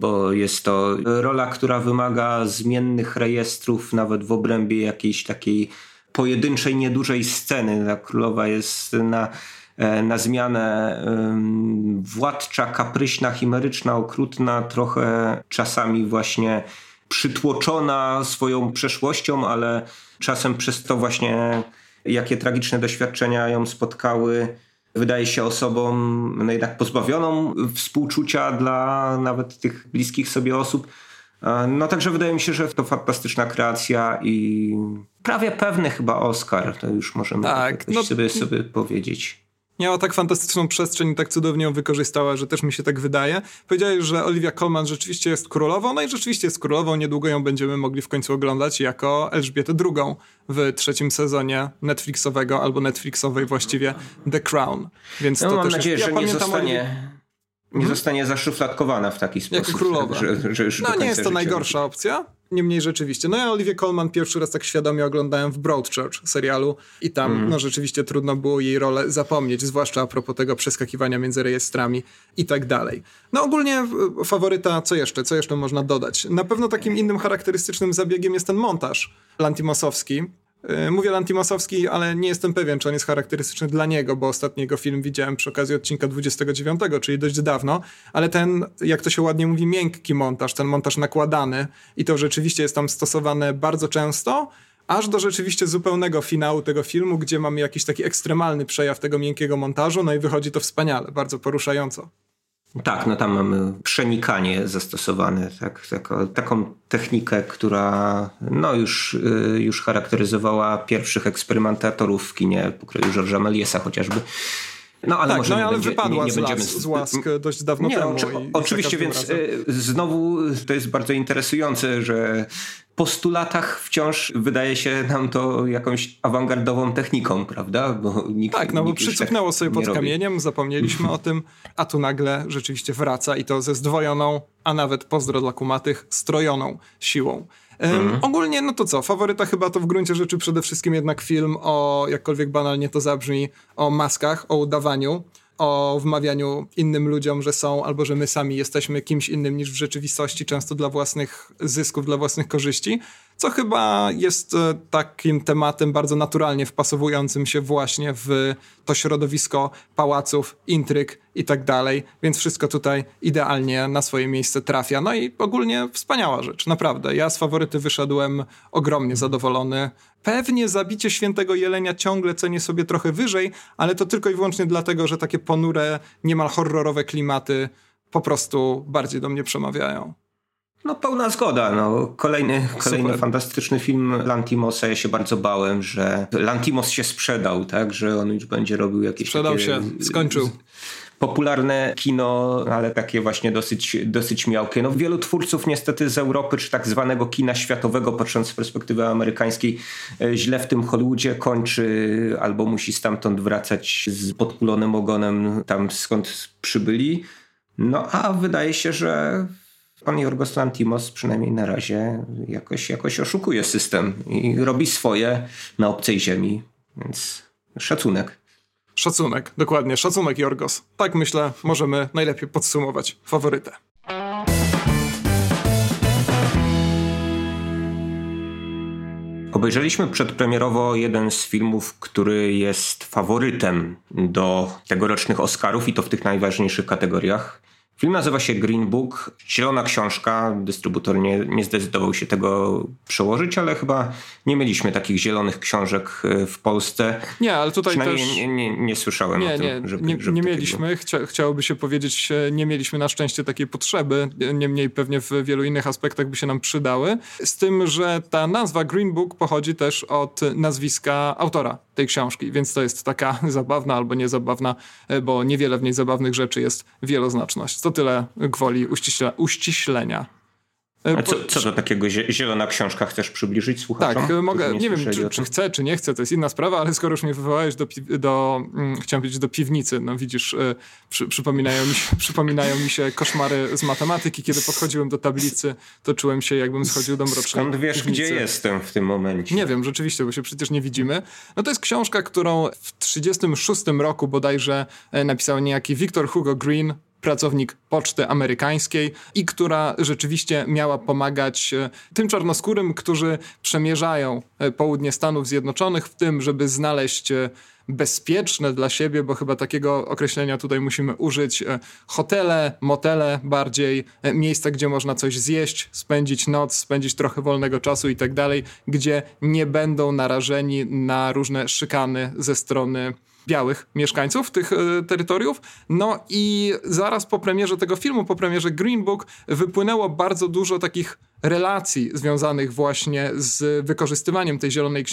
bo jest to rola, która wymaga zmiennych rejestrów nawet w obrębie jakiejś takiej pojedynczej, niedużej sceny. Ta królowa jest na, e, na zmianę władcza, kapryśna, chimeryczna, okrutna, trochę czasami właśnie przytłoczona swoją przeszłością, ale czasem przez to właśnie jakie tragiczne doświadczenia ją spotkały. Wydaje się osobą no jednak pozbawioną współczucia dla nawet tych bliskich sobie osób. No także wydaje mi się, że to fantastyczna kreacja i prawie pewny chyba Oscar, to już możemy tak, no, sobie, sobie powiedzieć miała tak fantastyczną przestrzeń i tak cudownie ją wykorzystała, że też mi się tak wydaje. Powiedziałeś, że Olivia Colman rzeczywiście jest królową, no i rzeczywiście jest królową. Niedługo ją będziemy mogli w końcu oglądać jako Elżbietę II w trzecim sezonie Netflixowego albo Netflixowej właściwie The Crown. Więc no, to mam też nadzieję, jest... ja że nie zostanie... Nie hmm? zostanie zaszufladkowana w taki sposób. Jako królowa. Że, że już no nie jest to najgorsza opcja. Niemniej rzeczywiście. No ja Olivię Colman pierwszy raz tak świadomie oglądałem w Broadchurch serialu i tam mm. no rzeczywiście trudno było jej rolę zapomnieć, zwłaszcza a propos tego przeskakiwania między rejestrami i tak dalej. No ogólnie faworyta, co jeszcze? Co jeszcze można dodać? Na pewno takim innym charakterystycznym zabiegiem jest ten montaż lantimosowski, E, mówię Lantimosowski, ale nie jestem pewien, czy on jest charakterystyczny dla niego, bo ostatni jego film widziałem przy okazji odcinka 29, czyli dość dawno, ale ten, jak to się ładnie mówi, miękki montaż, ten montaż nakładany i to rzeczywiście jest tam stosowane bardzo często, aż do rzeczywiście zupełnego finału tego filmu, gdzie mamy jakiś taki ekstremalny przejaw tego miękkiego montażu, no i wychodzi to wspaniale, bardzo poruszająco. Tak, no tam mamy przenikanie zastosowane, tak, taką, taką technikę, która no już, y, już charakteryzowała pierwszych eksperymentatorów w kinie pokroju Georgesa Meliesa chociażby. No ale tak, może no, ale będzie, wypadła nie, nie z, będziemy... z łask dość dawno nie, temu. Oczy, i, oczywiście, więc razem. Y, znowu to jest bardzo interesujące, że postulatach wciąż wydaje się nam to jakąś awangardową techniką, prawda? Bo nikt, tak, no bo przycupnęło tak sobie pod robi. kamieniem, zapomnieliśmy o tym, a tu nagle rzeczywiście wraca i to ze zdwojoną, a nawet pozdro dla kumatych, strojoną siłą. Mhm. Ogólnie, no to co, faworyta chyba to w gruncie rzeczy przede wszystkim jednak film o, jakkolwiek banalnie to zabrzmi, o maskach, o udawaniu o wmawianiu innym ludziom, że są, albo że my sami jesteśmy kimś innym niż w rzeczywistości, często dla własnych zysków, dla własnych korzyści, co chyba jest e, takim tematem bardzo naturalnie wpasowującym się właśnie w to środowisko pałaców, intryg i tak dalej, więc wszystko tutaj idealnie na swoje miejsce trafia. No i ogólnie wspaniała rzecz, naprawdę. Ja z faworyty wyszedłem ogromnie zadowolony. Pewnie zabicie świętego jelenia ciągle cenię sobie trochę wyżej, ale to tylko i wyłącznie dlatego, że takie ponure, niemal horrorowe klimaty po prostu bardziej do mnie przemawiają. No pełna zgoda. No, kolejny, kolejny fantastyczny film Lantimosa. Ja się bardzo bałem, że Lantimos się sprzedał, tak? Że on już będzie robił jakieś Sprzedał takie... się, skończył popularne kino, ale takie właśnie dosyć, dosyć miałkie. No, wielu twórców niestety z Europy, czy tak zwanego kina światowego, patrząc z perspektywy amerykańskiej, e, źle w tym Hollywoodzie kończy albo musi stamtąd wracać z podkulonym ogonem tam skąd przybyli. No a wydaje się, że pan Jorgos Lantimos przynajmniej na razie jakoś, jakoś oszukuje system i robi swoje na obcej ziemi, więc szacunek. Szacunek, dokładnie, szacunek Jorgos. Tak myślę, możemy najlepiej podsumować faworytę. Obejrzeliśmy przedpremierowo jeden z filmów, który jest faworytem do tegorocznych Oscarów i to w tych najważniejszych kategoriach. Film nazywa się Green Book, zielona książka. Dystrybutor nie, nie zdecydował się tego przełożyć, ale chyba nie mieliśmy takich zielonych książek e, w Polsce. Nie, ale tutaj też... Nie, nie, nie słyszałem nie, o tym, nie, żeby, nie, żeby nie mieliśmy. Chcia, chciałoby się powiedzieć, nie mieliśmy na szczęście takiej potrzeby. Niemniej pewnie w wielu innych aspektach by się nam przydały. Z tym, że ta nazwa Green Book pochodzi też od nazwiska autora tej książki, więc to jest taka zabawna albo niezabawna, e, bo niewiele w niej zabawnych rzeczy jest wieloznaczność. To tyle gwoli uściśle, uściślenia. E, A co, co do takiego zielona książka chcesz przybliżyć słuchaczom? Tak, mogę, nie, nie wiem czy, czy, chcę, czy nie chcę, to jest inna sprawa, ale skoro już mnie wywołałeś do, do hmm, chciałem powiedzieć do piwnicy, no widzisz, y, przy, przypominają, mi się, przypominają mi się koszmary z matematyki, kiedy podchodziłem do tablicy, to czułem się jakbym schodził do mrocznej Skąd wiesz, piwnicy. gdzie jestem w tym momencie? Nie wiem, rzeczywiście, bo się przecież nie widzimy. No to jest książka, którą w 36 roku bodajże e, napisał niejaki Victor Hugo Green, pracownik poczty amerykańskiej i która rzeczywiście miała pomagać e, tym czarnoskórym, którzy przemierzają e, południe Stanów Zjednoczonych w tym, żeby znaleźć e, bezpieczne dla siebie, bo chyba takiego określenia tutaj musimy użyć, hotele, motele bardziej, miejsca, gdzie można coś zjeść, spędzić noc, spędzić trochę wolnego czasu i tak dalej, gdzie nie będą narażeni na różne szykany ze strony białych mieszkańców tych e, terytoriów. No i zaraz po premierze tego filmu, po premierze Green Book, wypłynęło bardzo dużo takich relacji związanych właśnie z wykorzystywaniem tej zielonej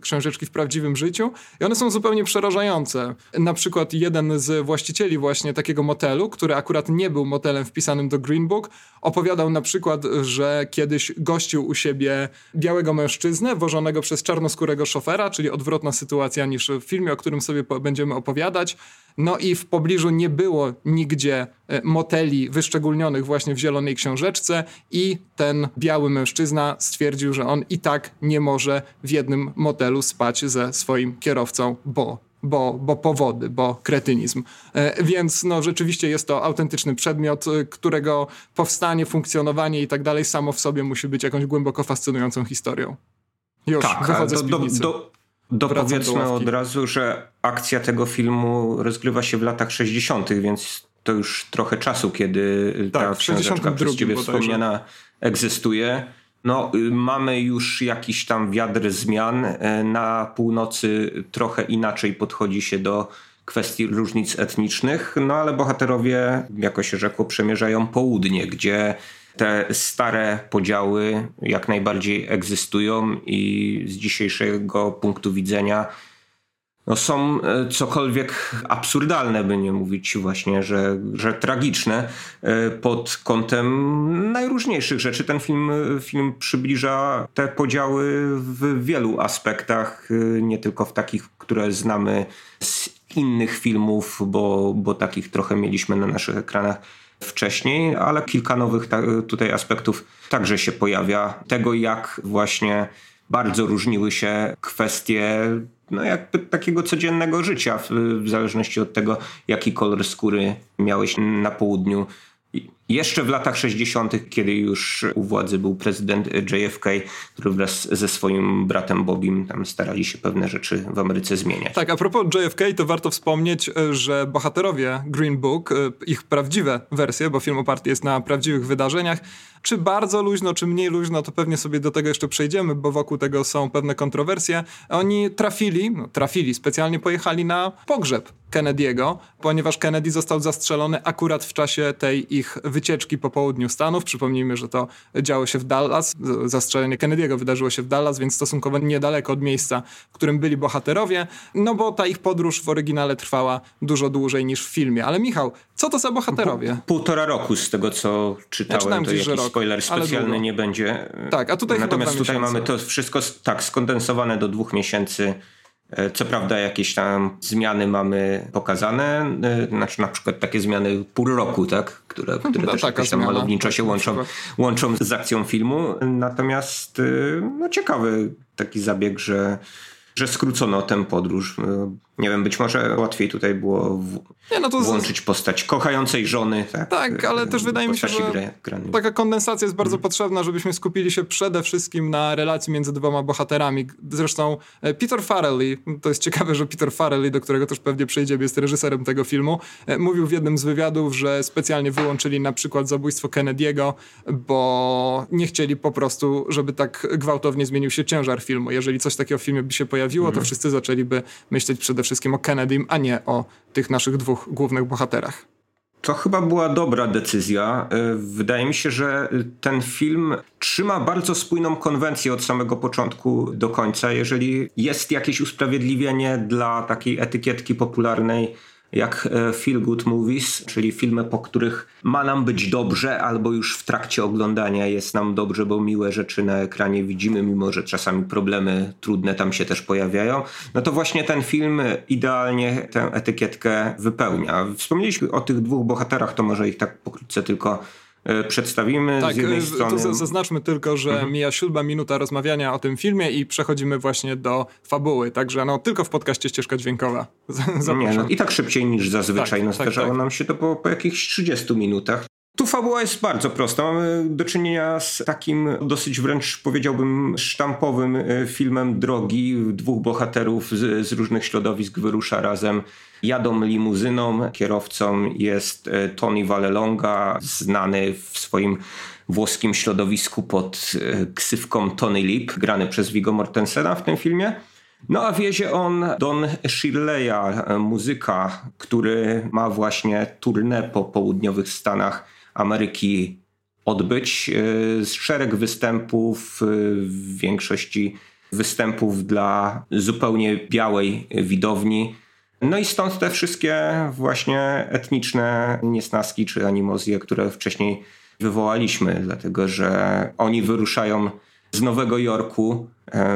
książeczki, w prawdziwym życiu i one są zupełnie przerażające. Na przykład jeden z właścicieli właśnie takiego motelu, który akurat nie był motelem wpisanym do Green Book, opowiadał na przykład, że kiedyś gościł u siebie białego mężczyznę wożonego przez czarnoskórego szofera, czyli odwrotna sytuacja niż w filmie, o którym sobie będziemy opowiadać. No i w pobliżu nie było nigdzie e, moteli wyszczególnionych właśnie w zielonej książeczce i ten biały mężczyzna stwierdził, że on i tak nie może w jednym motelu spać ze swoim kierowcą, bo bo, bo powody, bo kretynizm. E, więc no, rzeczywiście jest to autentyczny przedmiot, e, którego powstanie, funkcjonowanie i tak dalej samo w sobie musi być jakąś głęboko fascynującą historią. Już, tak, wychodzę do, z piwnicy. Do, do, Dopowiedzmy od razu, że akcja tego filmu rozgrywa się w latach 60., więc to już trochę czasu, kiedy tak, ta książeczka przez ciebie wspomniana egzystuje. No, y, mamy już jakiś tam wiatr zmian. E, na północy trochę inaczej podchodzi się do kwestii różnic etnicznych, no ale bohaterowie, jako się rzekło, przemierzają południe, gdzie te stare podziały jak najbardziej egzystują i z dzisiejszego punktu widzenia no, są e, cokolwiek absurdalne, by nie mówić właśnie, że, że tragiczne e, pod kątem najróżniejszych rzeczy. Ten film, film przybliża te podziały w wielu aspektach, e, nie tylko w takich, które znamy z innych filmów, bo, bo takich trochę mieliśmy na naszych ekranach wcześniej, ale kilka nowych tutaj aspektów także się pojawia. Tego, jak właśnie bardzo różniły się kwestie no jakby takiego codziennego życia, w, w zależności od tego, jaki kolor skóry miałeś na południu jeszcze w latach 60., kiedy już u władzy był prezydent JFK, który wraz ze swoim bratem Bobim tam starali się pewne rzeczy w Ameryce zmieniać. Tak, a propos JFK, to warto wspomnieć, że bohaterowie Green Book, e, ich prawdziwe wersje, bo film oparty jest na prawdziwych wydarzeniach, czy bardzo luźno, czy mniej luźno, to pewnie sobie do tego jeszcze przejdziemy, bo wokół tego są pewne kontrowersje. Oni trafili, no, trafili, specjalnie pojechali na pogrzeb Kennedy'ego, ponieważ Kennedy został zastrzelony akurat w czasie tej ich wycieczki po południu Stanów. Przypomnijmy, że to działo się w Dallas. Zastrzelenie Kennedy'ego wydarzyło się w Dallas, więc stosunkowo niedaleko od miejsca, w którym byli bohaterowie. No bo ta ich podróż w oryginale trwała dużo dłużej niż w filmie. Ale Michał, co to za bohaterowie? półtora roku z tego, co czytałem, to jakiś rok, spoiler specjalny nie będzie. Tak, a tutaj Natomiast tutaj mamy to wszystko tak skondensowane do dwóch miesięcy co prawda jakieś tam zmiany mamy pokazane, e, znaczy na przykład takie zmiany pół roku, tak? które, które no, też jakoś tam malowniczo się łączą, łączą z akcją filmu. Natomiast e, no, ciekawy taki zabieg, że że skrócono tę podróż. Nie wiem, być może łatwiej tutaj było w... nie, no włączyć postać kochającej żony. Tak, tak ale też wydaje mi się, że taka kondensacja jest bardzo hmm. potrzebna, żebyśmy skupili się przede wszystkim na relacji między dwoma bohaterami. Zresztą e, Peter Farrelly, to jest ciekawe, że Peter Farrelly, do którego też pewnie przejdziemy, jest reżyserem tego filmu, e, mówił w jednym z wywiadów, że specjalnie wyłączyli na przykład zabójstwo Kennedy'ego, bo nie chcieli po prostu, żeby tak gwałtownie zmienił się ciężar filmu. Jeżeli coś takiego w filmie by się pojawiło, to mhm. wszyscy zaczęliby myśleć przede wszystkim o Kennedym, a nie o tych naszych dwóch głównych bohaterach. To chyba była dobra decyzja. Y, wydaje mi się, że ten film trzyma bardzo spójną konwencję od samego początku do końca. Jeżeli jest jakieś usprawiedliwienie dla takiej etykietki popularnej, jak e, feel good movies, czyli filmy, po których ma nam być dobrze, albo już w trakcie oglądania jest nam dobrze, bo miłe rzeczy na ekranie widzimy, mimo że czasami problemy trudne tam się też pojawiają. No to właśnie ten film idealnie tę etykietkę wypełnia. Wspomnieliśmy o tych dwóch bohaterach, to może ich tak pokrótce tylko przedstawimy tak, z jednej e, strony. To zaznaczmy tylko, że mhm. mija siódma minuta rozmawiania o tym filmie i przechodzimy właśnie do fabuły, także no tylko w podcaście ścieżka dźwiękowa. Nie, no, I tak szybciej niż zazwyczaj. Tak, no, zdarzało tak, tak. nam się to po, po jakichś 30 minutach. Tu fabuła jest bardzo prosta. Mamy do czynienia z takim dosyć wręcz powiedziałbym sztampowym e, filmem drogi. Dwóch bohaterów z, z różnych środowisk wyrusza razem Jadą limuzyną, kierowcą jest e, Tony Vallelonga, znany w swoim włoskim środowisku pod e, ksywką Tony Lip, grany przez Viggo Mortensena w tym filmie. No a wiezie on Don Shirleya, muzyka, który ma właśnie tournée po południowych Stanach Ameryki odbyć. Szereg występów, w większości występów dla zupełnie białej widowni. No i stąd te wszystkie właśnie etniczne niesnaski czy animozje, które wcześniej wywołaliśmy, dlatego że oni wyruszają z Nowego Jorku,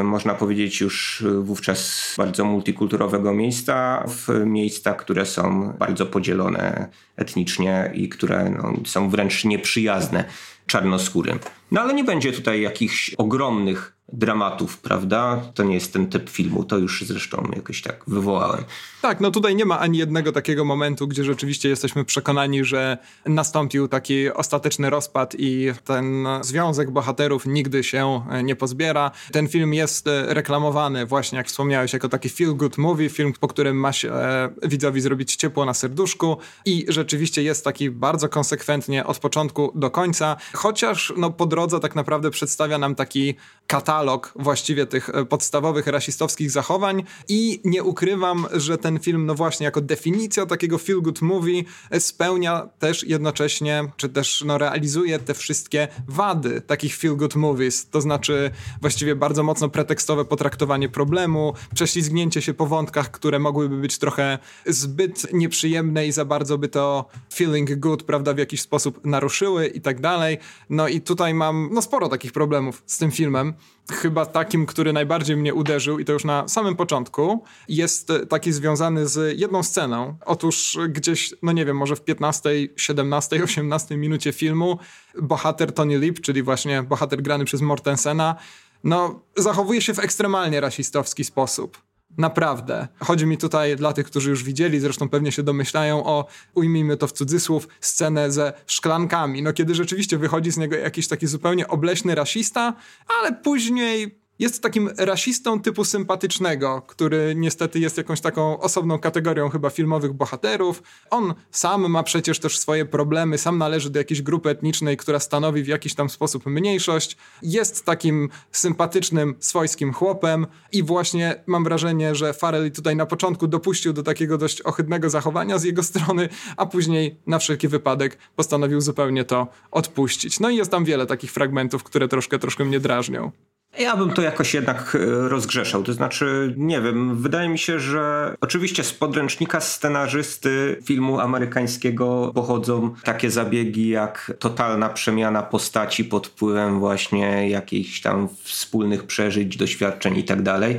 można powiedzieć już wówczas bardzo multikulturowego miejsca, w miejsca, które są bardzo podzielone etnicznie i które no, są wręcz nieprzyjazne czarnoskórym. No ale nie będzie tutaj jakichś ogromnych dramatów, prawda? To nie jest ten typ filmu, to już zresztą jakoś tak wywołałem. Tak, no tutaj nie ma ani jednego takiego momentu, gdzie rzeczywiście jesteśmy przekonani, że nastąpił taki ostateczny rozpad i ten związek bohaterów nigdy się nie pozbiera. Ten film jest reklamowany właśnie, jak wspomniałeś, jako taki feel good movie, film, po którym ma się e, widzowi zrobić ciepło na serduszku i rzeczywiście jest taki bardzo konsekwentnie od początku do końca, chociaż no po drodze tak naprawdę przedstawia nam taki katalog właściwie tych e, podstawowych rasistowskich zachowań i nie ukrywam, że ten film, no właśnie jako definicja takiego feel good movie e, spełnia też jednocześnie, czy też no realizuje te wszystkie wady takich feel good movies, to znaczy właściwie bardzo mocno pretekstowe potraktowanie problemu, prześlizgnięcie się po wątkach, które mogłyby być trochę zbyt nieprzyjemne i za bardzo by to feeling good, prawda, w jakiś sposób naruszyły i tak dalej. No i tutaj mam no sporo takich problemów z tym filmem. Chyba takim, który najbardziej mnie uderzył i to już na samym początku, jest taki związany z jedną sceną. Otóż gdzieś, no nie wiem, może w 15, 17, 18 minucie filmu bohater Tony Lip, czyli właśnie bohater grany przez Mortensena, no zachowuje się w ekstremalnie rasistowski sposób. Naprawdę. Chodzi mi tutaj dla tych, którzy już widzieli, zresztą pewnie się domyślają o, ujmijmy to w cudzysłów, scenę ze szklankami. No kiedy rzeczywiście wychodzi z niego jakiś taki zupełnie obleśny rasista, ale później jest takim rasistą typu sympatycznego, który niestety jest jakąś taką osobną kategorią chyba filmowych bohaterów. On sam ma przecież też swoje problemy, sam należy do jakiejś grupy etnicznej, która stanowi w jakiś tam sposób mniejszość. Jest takim sympatycznym, swojskim chłopem i właśnie mam wrażenie, że Farrelly tutaj na początku dopuścił do takiego dość ohydnego zachowania z jego strony, a później na wszelki wypadek postanowił zupełnie to odpuścić. No i jest tam wiele takich fragmentów, które troszkę, troszkę mnie drażnią. Ja bym to jakoś jednak e, rozgrzeszał. To znaczy, nie wiem, wydaje mi się, że oczywiście z podręcznika scenarzysty filmu amerykańskiego pochodzą takie zabiegi jak totalna przemiana postaci pod wpływem właśnie jakichś tam wspólnych przeżyć, doświadczeń i tak dalej.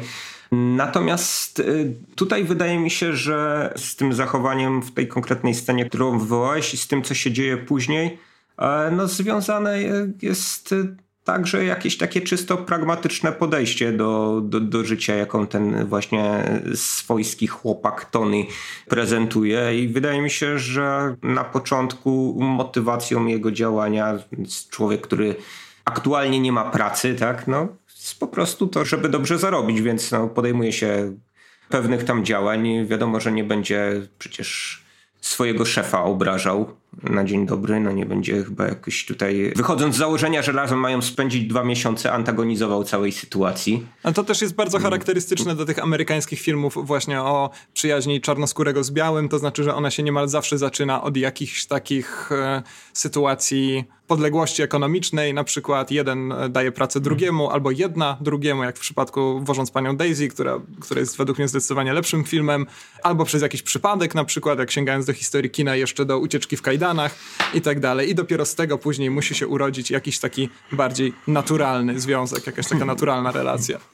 Natomiast e, tutaj wydaje mi się, że z tym zachowaniem w tej konkretnej scenie, którą wywołałeś i z tym, co się dzieje później, e, no związane jest Także jakieś takie czysto pragmatyczne podejście do, do, do życia, jaką ten właśnie swojski chłopak Tony prezentuje. I wydaje mi się, że na początku motywacją jego działania jest człowiek, który aktualnie nie ma pracy, tak, no, jest po prostu to, żeby dobrze zarobić, więc no, podejmuje się pewnych tam działań. Wiadomo, że nie będzie przecież swojego szefa obrażał na dzień dobry, no nie będzie chyba jakoś tutaj, wychodząc z założenia, że razem mają spędzić dwa miesiące, antagonizował całej sytuacji. A to też jest bardzo charakterystyczne do tych amerykańskich filmów właśnie o przyjaźni czarnoskórego z białym, to znaczy, że ona się niemal zawsze zaczyna od jakichś takich e, sytuacji podległości ekonomicznej, na przykład jeden e, daje pracę drugiemu, albo jedna drugiemu, jak w przypadku Wożąc Panią Daisy, która, która jest według mnie zdecydowanie lepszym filmem, albo przez jakiś przypadek, na przykład jak sięgając do historii kina jeszcze do Ucieczki w i tak dalej. I dopiero z tego później musi się urodzić jakiś taki bardziej naturalny związek, jakaś taka naturalna relacja.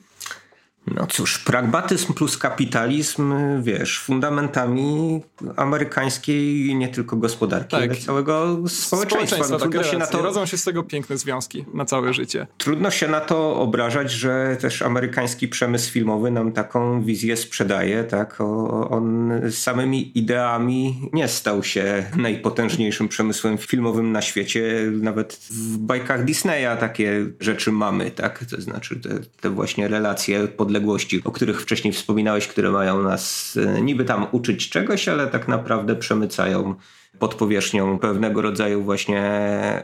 No cóż, pragmatyzm plus kapitalizm, wiesz, fundamentami amerykańskiej nie tylko gospodarki, tak. ale całego społeczeństwa. społeczeństwa no, trudno się na to... Rodzą się z tego piękne związki na całe życie. Trudno się na to obrażać, że też amerykański przemysł filmowy nam taką wizję sprzedaje, tak? O, on samymi ideami nie stał się najpotężniejszym przemysłem filmowym na świecie. Nawet w bajkach Disneya takie rzeczy mamy, tak? To znaczy te, te właśnie relacje podległe odległości, o których wcześniej wspominałeś, które mają nas e, niby tam uczyć czegoś, ale tak naprawdę przemycają pod powierzchnią pewnego rodzaju właśnie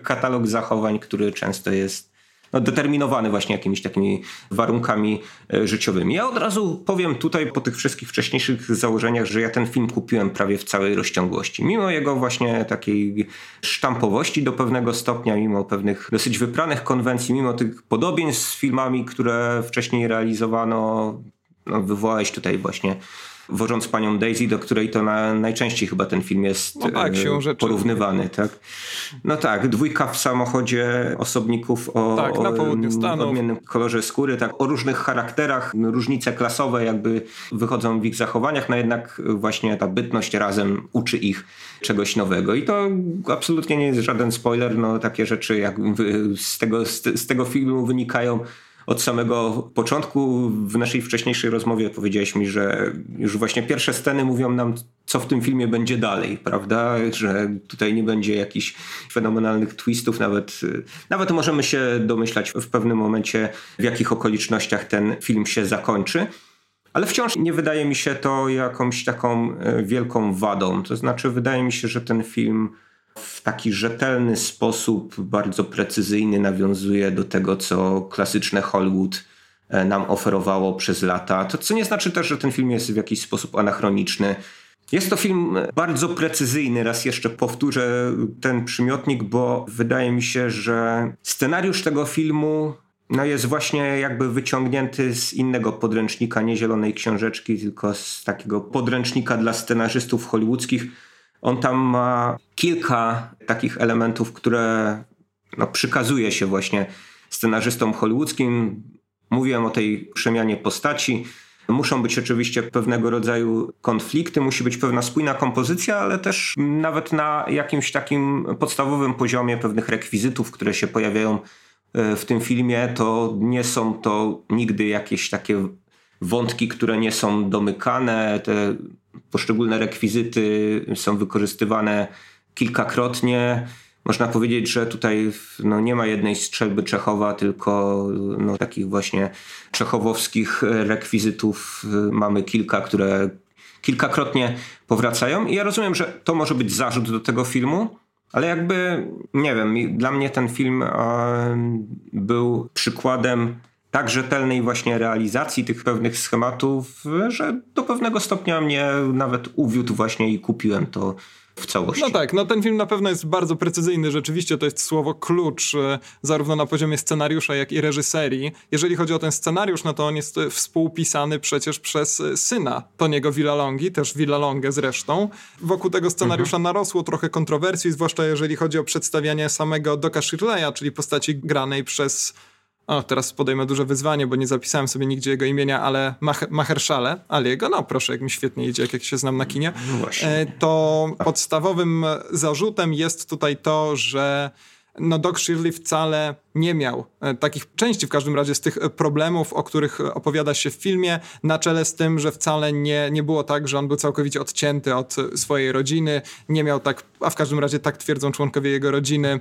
katalog zachowań, który często jest no, determinowany właśnie jakimiś takimi warunkami e, życiowymi. Ja od razu powiem tutaj po tych wszystkich wcześniejszych założeniach, że ja ten film kupiłem prawie w całej rozciągłości. Mimo jego właśnie takiej sztampowości do pewnego stopnia, mimo pewnych dosyć wypranych konwencji, mimo tych podobieństw z filmami, które wcześniej realizowano, no, wywołałeś tutaj właśnie wożąc panią Daisy, do której to na, najczęściej chyba ten film jest no tak, e, porównywany. Tak? No tak, dwójka w samochodzie osobników o, tak, o odmiennym kolorze skóry, tak, o różnych charakterach, różnice klasowe jakby wychodzą w ich zachowaniach, no jednak właśnie ta bytność razem uczy ich czegoś nowego. I to absolutnie nie jest żaden spoiler, no takie rzeczy jak z tego, z, z tego filmu wynikają od samego początku w naszej wcześniejszej rozmowie powiedziałeś mi, że już właśnie pierwsze sceny mówią nam, co w tym filmie będzie dalej, prawda? Że tutaj nie będzie jakichś fenomenalnych twistów, nawet, nawet możemy się domyślać w pewnym momencie, w jakich okolicznościach ten film się zakończy. Ale wciąż nie wydaje mi się to jakąś taką e, wielką wadą. To znaczy, wydaje mi się, że ten film w taki rzetelny sposób, bardzo precyzyjny nawiązuje do tego, co klasyczne Hollywood e, nam oferowało przez lata. To co nie znaczy też, że ten film jest w jakiś sposób anachroniczny. Jest to film bardzo precyzyjny, raz jeszcze powtórzę ten przymiotnik, bo wydaje mi się, że scenariusz tego filmu no jest właśnie jakby wyciągnięty z innego podręcznika, nie zielonej książeczki, tylko z takiego podręcznika dla scenarzystów hollywoodzkich. On tam ma kilka takich elementów, które no, przykazuje się właśnie scenarzystom hollywoodzkim. Mówiłem o tej przemianie postaci. Muszą być oczywiście pewnego rodzaju konflikty, musi być pewna spójna kompozycja, ale też nawet na jakimś takim podstawowym poziomie pewnych rekwizytów, które się pojawiają e, w tym filmie, to nie są to nigdy jakieś takie wątki, które nie są domykane. Te poszczególne rekwizyty są wykorzystywane kilkakrotnie. Można powiedzieć, że tutaj no, nie ma jednej strzelby Czechowa, tylko no, takich właśnie czechowowskich rekwizytów y, mamy kilka, które kilkakrotnie powracają. I ja rozumiem, że to może być zarzut do tego filmu, ale jakby, nie wiem, dla mnie ten film był przykładem tak rzetelnej właśnie realizacji tych pewnych schematów, że do pewnego stopnia mnie nawet uwiódł właśnie i kupiłem to w całości. No tak, no ten film na pewno jest bardzo precyzyjny. Rzeczywiście to jest słowo klucz, e, zarówno na poziomie scenariusza, jak i reżyserii. Jeżeli chodzi o ten scenariusz, no to on jest współpisany przecież przez e, syna Toniego Villalongi, też Villalongę zresztą. Wokół tego scenariusza mhm. narosło trochę kontrowersji, zwłaszcza jeżeli chodzi o przedstawianie samego Doka Shirleya, czyli postaci granej przez o, teraz podejmę duże wyzwanie, bo nie zapisałem sobie nigdzie jego imienia, ale Mah Mahershale, Aliego, no proszę, jak mi świetnie idzie, jak się znam na kinie, no e, to podstawowym zarzutem jest tutaj to, że no Doc Shirley wcale nie miał e, takich części w każdym razie z tych problemów, o których opowiada się w filmie, na czele z tym, że wcale nie, nie było tak, że on był całkowicie odcięty od swojej rodziny, nie miał tak, a w każdym razie tak twierdzą członkowie jego rodziny,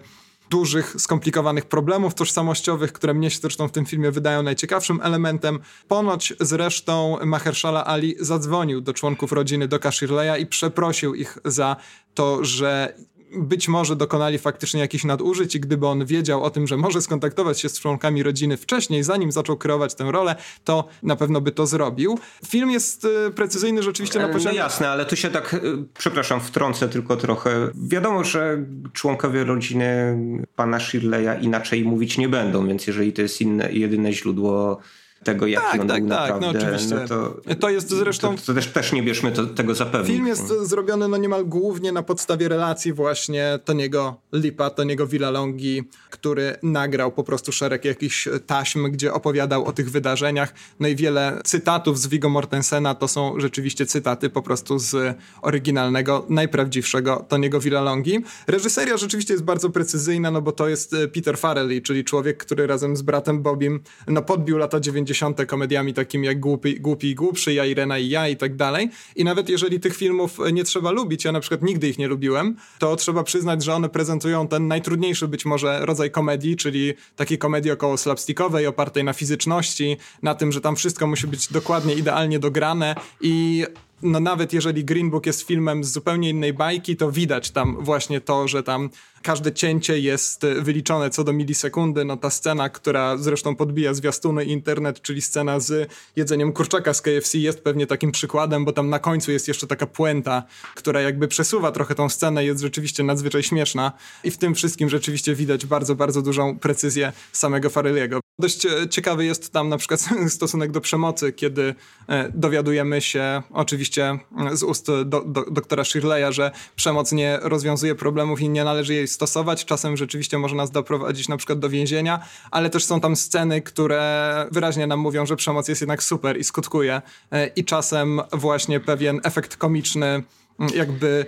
dużych, skomplikowanych problemów tożsamościowych, które mnie się zresztą w tym filmie wydają najciekawszym elementem. Ponoć zresztą Mahershala Ali zadzwonił do członków rodziny Doka Shirleya i przeprosił ich za to, że być może dokonali faktycznie jakichś nadużyć i gdyby on wiedział o tym, że może skontaktować się z członkami rodziny wcześniej, zanim zaczął kreować tę rolę, to na pewno by to zrobił. Film jest y, precyzyjny rzeczywiście na e, poziomie... No jasne, ale tu się tak, y, przepraszam, wtrącę tylko trochę. Wiadomo, że członkowie rodziny pana Shirleya inaczej mówić nie będą, więc jeżeli to jest inne, jedyne źródło tego, jaki tak, on tak, był tak, no naprawdę. No oczywiście. No to, to jest zresztą... To, to, też, też nie bierzmy to, tego za pewne. Film jest zrobiony no niemal głównie na podstawie relacji właśnie Toniego Lipa, Toniego Villalongi, który nagrał po prostu szereg jakichś taśm, gdzie opowiadał o tych wydarzeniach. No i wiele cytatów z Viggo Mortensena to są rzeczywiście cytaty po prostu z oryginalnego, najprawdziwszego Toniego Villalongi. Reżyseria rzeczywiście jest bardzo precyzyjna, no bo to jest Peter Farrelly, czyli człowiek, który razem z bratem Bobim no podbił lata 90 90. komediami takimi jak Głupi, Głupi i Głupszy, Ja, Irena i ja i tak dalej. I nawet jeżeli tych filmów nie trzeba lubić, ja na przykład nigdy ich nie lubiłem, to trzeba przyznać, że one prezentują ten najtrudniejszy być może rodzaj komedii, czyli takiej komedii około slapstickowej, opartej na fizyczności, na tym, że tam wszystko musi być dokładnie, idealnie dograne i no nawet jeżeli Green Book jest filmem z zupełnie innej bajki, to widać tam właśnie to, że tam każde cięcie jest wyliczone co do milisekundy. No ta scena, która zresztą podbija zwiastuny internet, czyli scena z jedzeniem kurczaka z KFC jest pewnie takim przykładem, bo tam na końcu jest jeszcze taka puenta, która jakby przesuwa trochę tą scenę, jest rzeczywiście nadzwyczaj śmieszna i w tym wszystkim rzeczywiście widać bardzo, bardzo dużą precyzję samego Farrelliego. Dość e, ciekawy jest tam na przykład stosunek do przemocy, kiedy e, dowiadujemy się oczywiście z ust do, do, doktora Shirleya, że przemoc nie rozwiązuje problemów i nie należy jej stosować. Czasem rzeczywiście może nas doprowadzić na przykład do więzienia, ale też są tam sceny, które wyraźnie nam mówią, że przemoc jest jednak super i skutkuje. E, I czasem właśnie pewien efekt komiczny jakby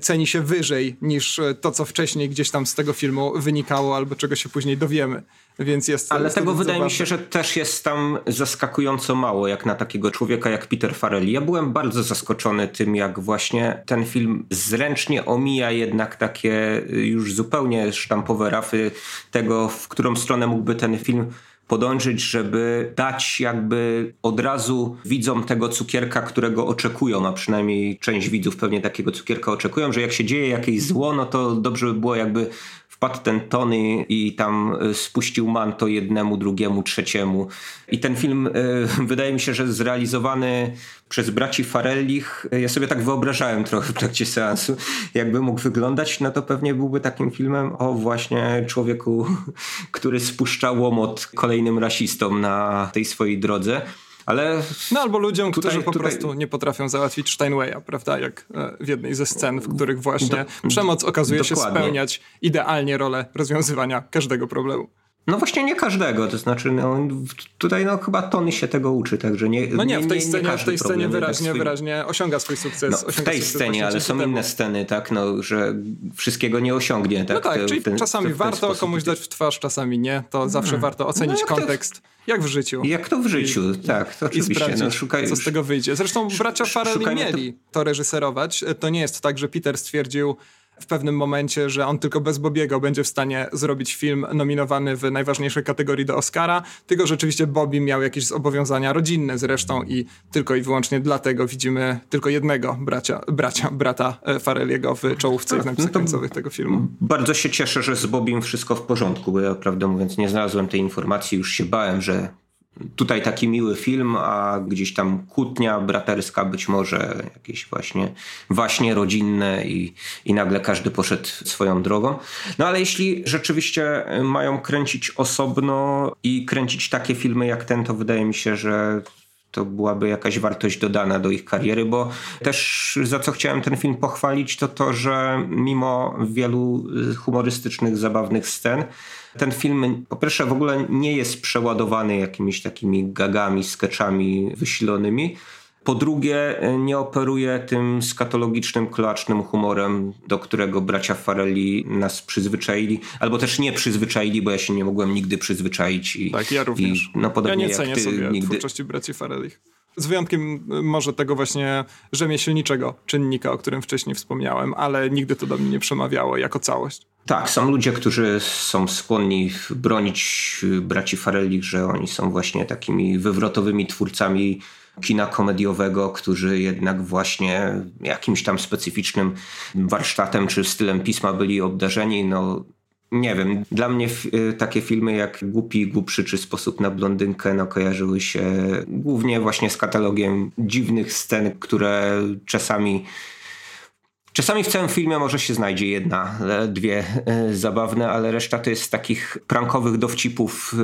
ceni się wyżej niż to, co wcześniej gdzieś tam z tego filmu wynikało albo czego się później dowiemy. Więc jest. Ale tego wydaje mi się, że też jest tam zaskakująco mało, jak na takiego człowieka jak Peter Farrelly. Ja byłem bardzo zaskoczony tym, jak właśnie ten film zręcznie omija jednak takie już zupełnie sztampowe rafy tego, w którą stronę mógłby ten film podążyć, żeby dać jakby od razu widzom tego cukierka, którego oczekują, a przynajmniej część widzów pewnie takiego cukierka oczekują, że jak się dzieje jakieś zło, no to dobrze by było jakby wpadł ten Tony i tam e, spuścił manto jednemu, drugiemu, trzeciemu. I ten film e, wydaje mi się, że zrealizowany przez braci Farellich, e, ja sobie tak wyobrażałem trochę w trakcie seansu, jakby mógł wyglądać, no to pewnie byłby takim filmem o właśnie człowieku, który spuszcza łomot kolejnym rasistom na tej swojej drodze. Ale no albo ludziom, tutaj, którzy po tutaj... prostu nie potrafią załatwić Steinwaya, prawda? Jak e, w jednej ze scen, w których właśnie Do, przemoc okazuje dokładnie. się spełniać idealnie rolę rozwiązywania każdego problemu. No właśnie nie każdego, to znaczy no, tutaj no, chyba Tony się tego uczy, także nie No nie, w tej scenie, nie w tej scenie wyraźnie, swój... wyraźnie osiąga swój sukces. No, w tej scenie, ale są temu. inne sceny, tak, no, że wszystkiego nie osiągnie. Tak, no tak, czyli ten, czasami warto komuś dać w twarz, czasami nie, to zawsze hmm. warto ocenić no, kontekst. To... Jak w życiu. Jak to w życiu, I, tak, to oczywiście. I sprawdzić, no, szukaj, co z tego wyjdzie. Zresztą bracia Farrelly mieli to... to reżyserować. To nie jest tak, że Peter stwierdził, w pewnym momencie, że on tylko bez Bobiego będzie w stanie zrobić film nominowany w najważniejszej kategorii do Oscara, tylko rzeczywiście Bobby miał jakieś zobowiązania rodzinne zresztą i tylko i wyłącznie dlatego widzimy tylko jednego bracia, bracia brata e, Fareliego w czołówce i w napisach no końcowych tego filmu. Bardzo się cieszę, że z Bobim wszystko w porządku, bo ja prawdę mówiąc nie znalazłem tej informacji, już się bałem, że tutaj taki miły film, a gdzieś tam kłótnia braterska, być może jakieś właśnie właśnie rodzinne i, i nagle każdy poszedł swoją drogą. No ale jeśli rzeczywiście mają kręcić osobno i kręcić takie filmy jak ten, to wydaje mi się, że to byłaby jakaś wartość dodana do ich kariery, bo też za co chciałem ten film pochwalić, to to, że mimo wielu humorystycznych, zabawnych scen, ten film po pierwsze w ogóle nie jest przeładowany jakimiś takimi gagami, sketchami wysilonymi. Po drugie, nie operuje tym skatologicznym, klacznym humorem, do którego bracia Farelli nas przyzwyczaili, albo też nie przyzwyczaili, bo ja się nie mogłem nigdy przyzwyczaić. I, tak, ja również. I, no, podobnie ja nie cenię jak ty, sobie nigdy... twórczości braci Farelli. Z wyjątkiem może tego właśnie rzemieślniczego czynnika, o którym wcześniej wspomniałem, ale nigdy to do mnie nie przemawiało jako całość. Tak, są ludzie, którzy są skłonni bronić braci Farelli, że oni są właśnie takimi wywrotowymi twórcami kina komediowego, którzy jednak właśnie jakimś tam specyficznym warsztatem czy stylem pisma byli obdarzeni. No, nie wiem, dla mnie y, takie filmy jak Głupi Głupszy czy Sposób na blondynkę no, kojarzyły się głównie właśnie z katalogiem dziwnych scen, które czasami Czasami w całym filmie może się znajdzie jedna, e, dwie e, zabawne, ale reszta to jest takich prankowych dowcipów